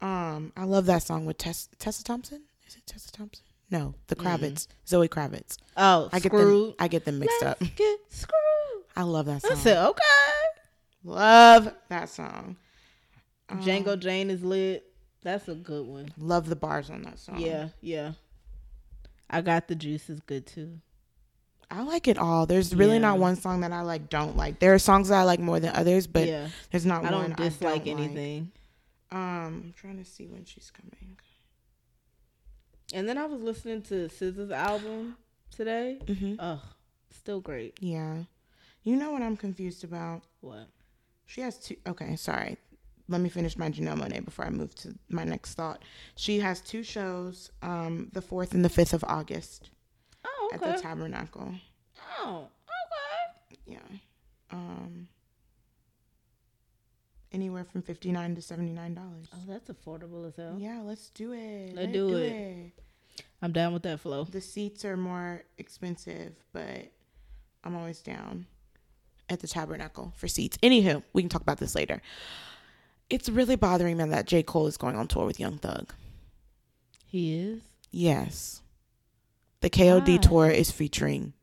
Um, I love that song with Tess, Tessa Thompson. Is it Tessa Thompson? No, the Kravitz, Zoe Kravitz. Oh, I get them. I get them mixed up. Let's get screwed. I love that song. I said, okay. Love that song. Um, Django Jane is lit. That's a good one. Love the bars on that song. Yeah, yeah. I got the juice is good too. I like it all. There's really Yeah. not one song that I like don't like. There are songs that I like more than others, but yeah, there's not I one don't dislike I don't like. anything. Um, I'm trying to see when she's coming. And then I was listening to SZA's album today. hmm Ugh, still great. Yeah. You know what I'm confused about? What? She has two. Okay, sorry. Let me finish my Janelle Monáe before I move to my next thought. She has two shows, um, the 4th and the 5th of August Oh, at the Tabernacle. oh, okay. Yeah. Um, anywhere from 59 to $79. Oh, that's affordable as hell. Yeah, let's do it. Let's do it. I'm down with that flow. The seats are more expensive, but I'm always down at the Tabernacle for seats. Anywho, we can talk about this later. It's really bothering me that J. Cole is going on tour with Young Thug. He is. Yes. The KOD Why? tour is featuring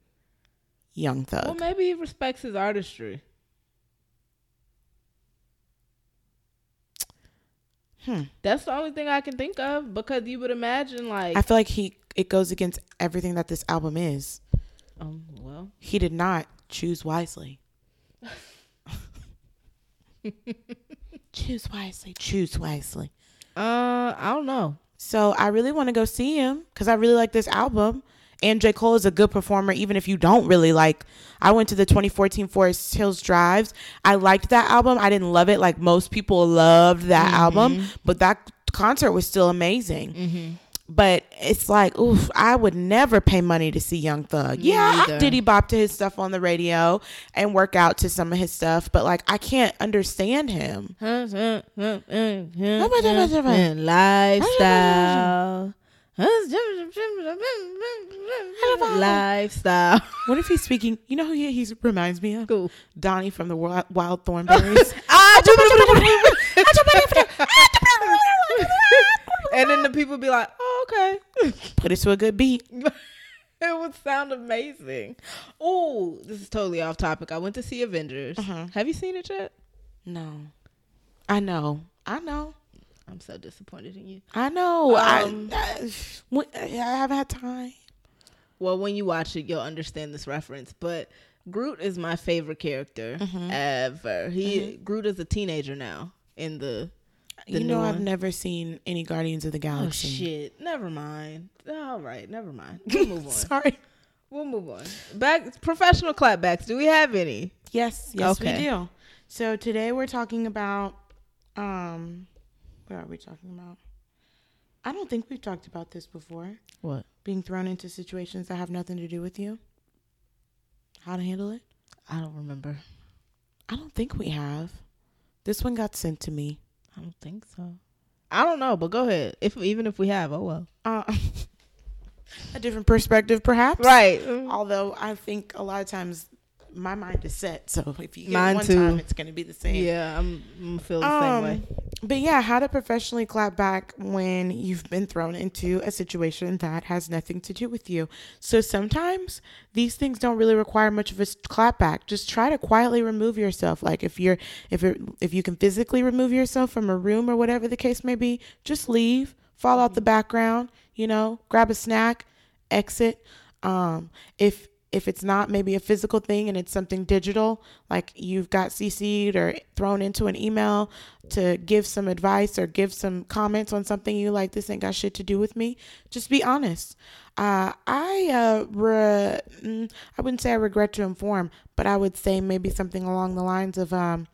Young Thug. Well, maybe he respects his artistry. Hmm. That's the only thing I can think of because you would imagine like I feel like he it goes against everything that this album is. um well He did not choose wisely. <laughs> choose wisely. Choose wisely. uh I don't know. So I really want to go see him because I really like this album. And J. Cole is a good performer, even if you don't really like. I went to the 2014 Forest Hills Drives. I liked that album. I didn't love it like most people loved that mm-hmm. album, but that concert was still amazing. Mm-hmm. But it's like, oof, I would never pay money to see Young Thug. Yeah, I neither. diddy bop to his stuff on the radio and work out to some of his stuff, but like I can't understand him. Lifestyle. Lifestyle. What if he's speaking? You know who he, he reminds me of? Cool. Donnie from the Wild, Wild Thornberries. and then the people be like, oh, okay. <laughs> Put it to a good beat. it would sound amazing. Oh, this is totally off topic. I went to see Avengers. Uh-huh. Have you seen it yet? No, I know, I know, I'm so disappointed in you. I know. Um, I, I, I haven't had time. Well, when you watch it, you'll understand this reference. But Groot is my favorite character Mm-hmm. ever. He Groot is a teenager now in the. the you know, I've one. never seen any Guardians of the Galaxy. Oh Galaxy. shit! Never mind. All right, never mind. <laughs> We'll move on. Sorry. We'll move on. Back professional clapbacks. Do we have any? Yes, yes, Okay. we do. So today we're talking about, um, what are we talking about? I don't think we've talked about this before. What? Being thrown into situations that have nothing to do with you. How to handle it? I don't remember. I don't think we have. This one got sent to me. I don't think so. I don't know, but go ahead. If even if we have, oh well. Uh, <laughs> a different perspective, perhaps. Right. Although I think a lot of times my mind is set, so if you get Mine one too. time, it's going to be the same. Yeah, I'm, I'm feel the Um, same way. But yeah, how to professionally clap back when you've been thrown into a situation that has nothing to do with you. So sometimes these things don't really require much of a clap back. Just try to quietly remove yourself. Like if you're if you're if you can physically remove yourself from a room or whatever the case may be, just leave, fall out the background, you know, grab a snack, exit. Um if if it's not maybe a physical thing and it's something digital, like you've got CC'd or thrown into an email to give some advice or give some comments on something you like, this ain't got shit to do with me, just be honest. Uh, I uh, re- mm, I wouldn't say I regret to inform, but I would say maybe something along the lines of um,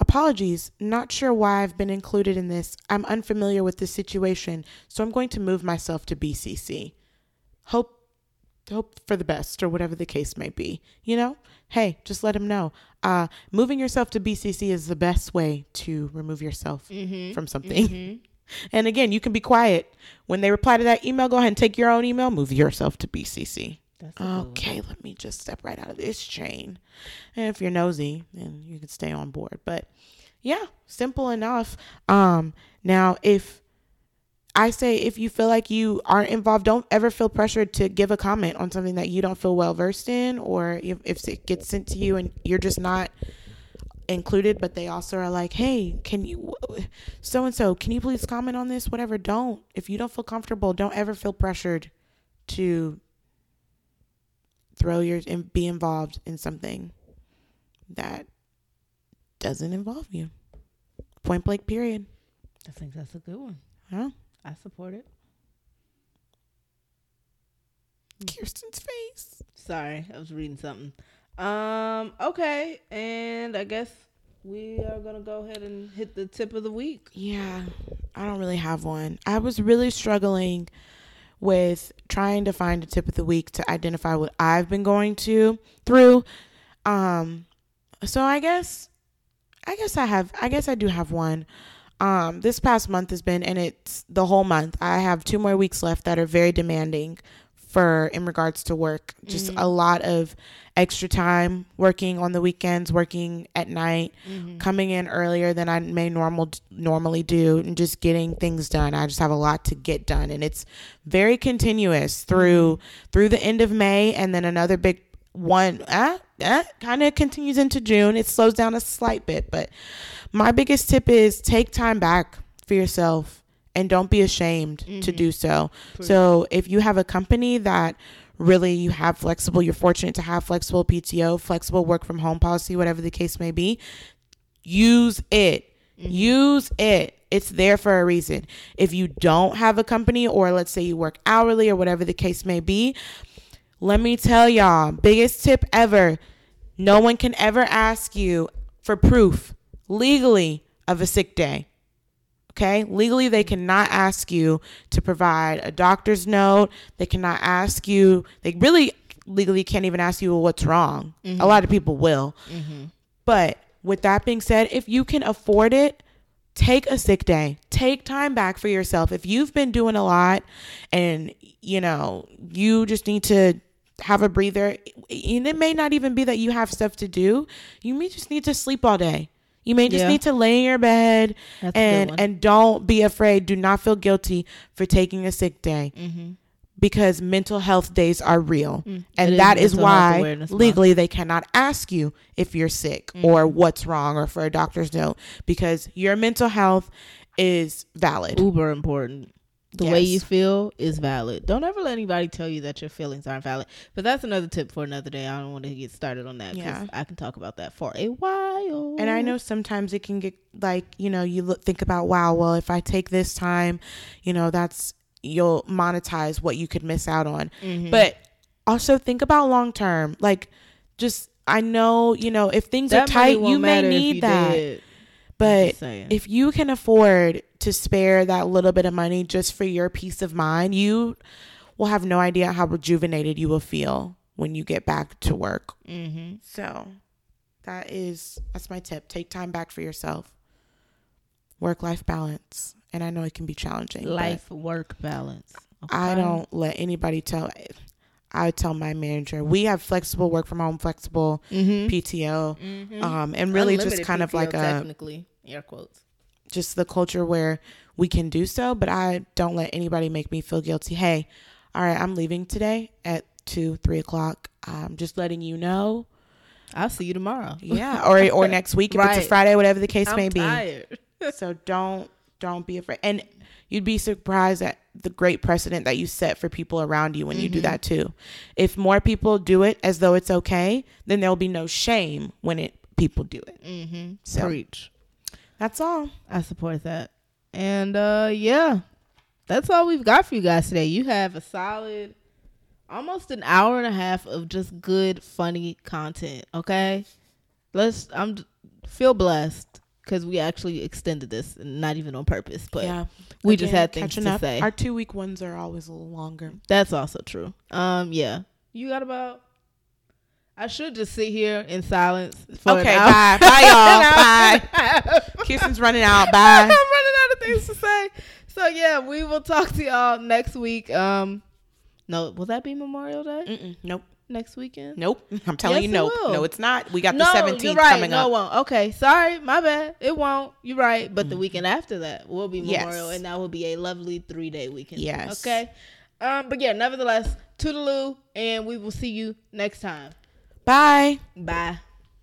apologies. Not sure why I've been included in this. I'm unfamiliar with this situation, so I'm going to move myself to BCC. Hope hope for the best or whatever the case may be you know? Hey just let him know. Uh moving yourself to bcc is the best way to remove yourself from something. <laughs> And again you can be quiet. When they reply to that email go ahead and take your own email move yourself to bcc That's a good one. okay let me just step right out of this chain. And if you're nosy then you can stay on board. But yeah simple enough. Um now if I say if you feel like you aren't involved, don't ever feel pressured to give a comment on something that you don't feel well versed in, or if, if it gets sent to you and you're just not included, but they also are like, hey, can you, so and so, can you please comment on this? Whatever. Don't. If you don't feel comfortable, don't ever feel pressured to throw your and be involved in something that doesn't involve you. Point blank, period. I think that's a good one. Huh? I support it. Kirsten's face. Sorry, I was reading something. Um, okay, and I guess we are gonna go ahead and hit the tip of the week. Yeah, I don't really have one. I was really struggling with trying to find a tip of the week to identify what I've been going to through. Um, so I guess, I guess I have. I guess I do have one. Um, this past month has been, and it's the whole month. I have two more weeks left that are very demanding for in regards to work. Just a lot of extra time working on the weekends, working at night, coming in earlier than I may normal normally do, and just getting things done. I just have a lot to get done, and it's very continuous through through the end of May, and then another big one. Uh, uh, kind of continues into June. It slows down a slight bit, but my biggest tip is take time back for yourself and don't be ashamed to do so. So if you have a company that really you have flexible, you're fortunate to have flexible PTO, flexible work from home policy, whatever the case may be, use it. Use it. It's there for a reason. If you don't have a company, or let's say you work hourly or whatever the case may be, let me tell y'all biggest tip ever no one can ever ask you for proof legally of a sick day. Okay? Legally, they cannot ask you to provide a doctor's note. They cannot ask you, they really legally can't even ask you what's wrong. A mm-hmm. lot of people will. Mm-hmm. But with that being said, if you can afford it, take a sick day. Take time back for yourself. If you've been doing a lot and, you know, you just need to have a breather, and it may not even be that you have stuff to do, you may just need to sleep all day. You may just Yeah. need to lay in your bed That's and and don't be afraid. Do not feel guilty for taking a sick day because mental health days are real. Mm. And that is why Awareness Month. legally they cannot ask you if you're sick Mm-hmm. or what's wrong or for a doctor's note because your mental health is valid. Uber important. The way you feel is valid. Don't ever let anybody tell you that your feelings aren't valid. But that's another tip for another day. I don't want to get started on that because Yeah. I can talk about that for a while. And I know sometimes it can get like, you know, you look, think about, wow, well, if I take this time, you know, that's, you'll monetize what you could miss out on. Mm-hmm. But also think about long term. Like, just, I know, you know, if things that are tight, you may need you that. did. But if you can afford to spare that little bit of money just for your peace of mind, you will have no idea how rejuvenated you will feel when you get back to work. Mm-hmm. So that is that's my tip. Take time back for yourself. Work life balance. And I know it can be challenging. Life work balance. I don't let anybody tell I tell my manager, we have flexible work from home, flexible Mhm. PTO, Mhm. um, and really just Unlimited kind of PTO like a technically air quotes. just the culture where we can do so, but I don't let anybody make me feel guilty. Hey, all right, I'm leaving today at two, three o'clock. I'm just letting you know. I'll see you tomorrow. Yeah, or or next week if it's a Friday, whatever the case I'm may be. tired. So don't don't be afraid. And you'd be surprised at the great precedent that you set for people around you when you do Mm-hmm. that too. If more people do it as though it's okay, then there'll be no shame when it people do it. Mm-hmm. So Preach. that's all. I support that. And uh yeah. That's all we've got for you guys today. You have a solid almost an hour and a half of just good funny content, okay? Let's I'm feel blessed cuz we actually extended this not even on purpose, but yeah. we just had things to up. say. Our two week ones are always a little longer. That's also true. Um yeah. You got about I should just sit here in silence for Okay, bye. Bye, y'all. <laughs> Bye. Kirsten's running <laughs> out. Bye. I'm running out of things to say. So yeah, we will talk to y'all next week. Um, no, will that be Memorial Day Mm-mm, nope. Next weekend? Nope. <laughs> I'm telling Yes, you, it nope. No, it's not. We got no, the 17th you're right. coming no, up. it won't. Okay, sorry, my bad. It won't. You're right. But the weekend after that will be Yes. Memorial, and that will be a lovely three day weekend. Yes. Okay. Um, but yeah, nevertheless, toodaloo, and we will see you next time. Bye. Bye.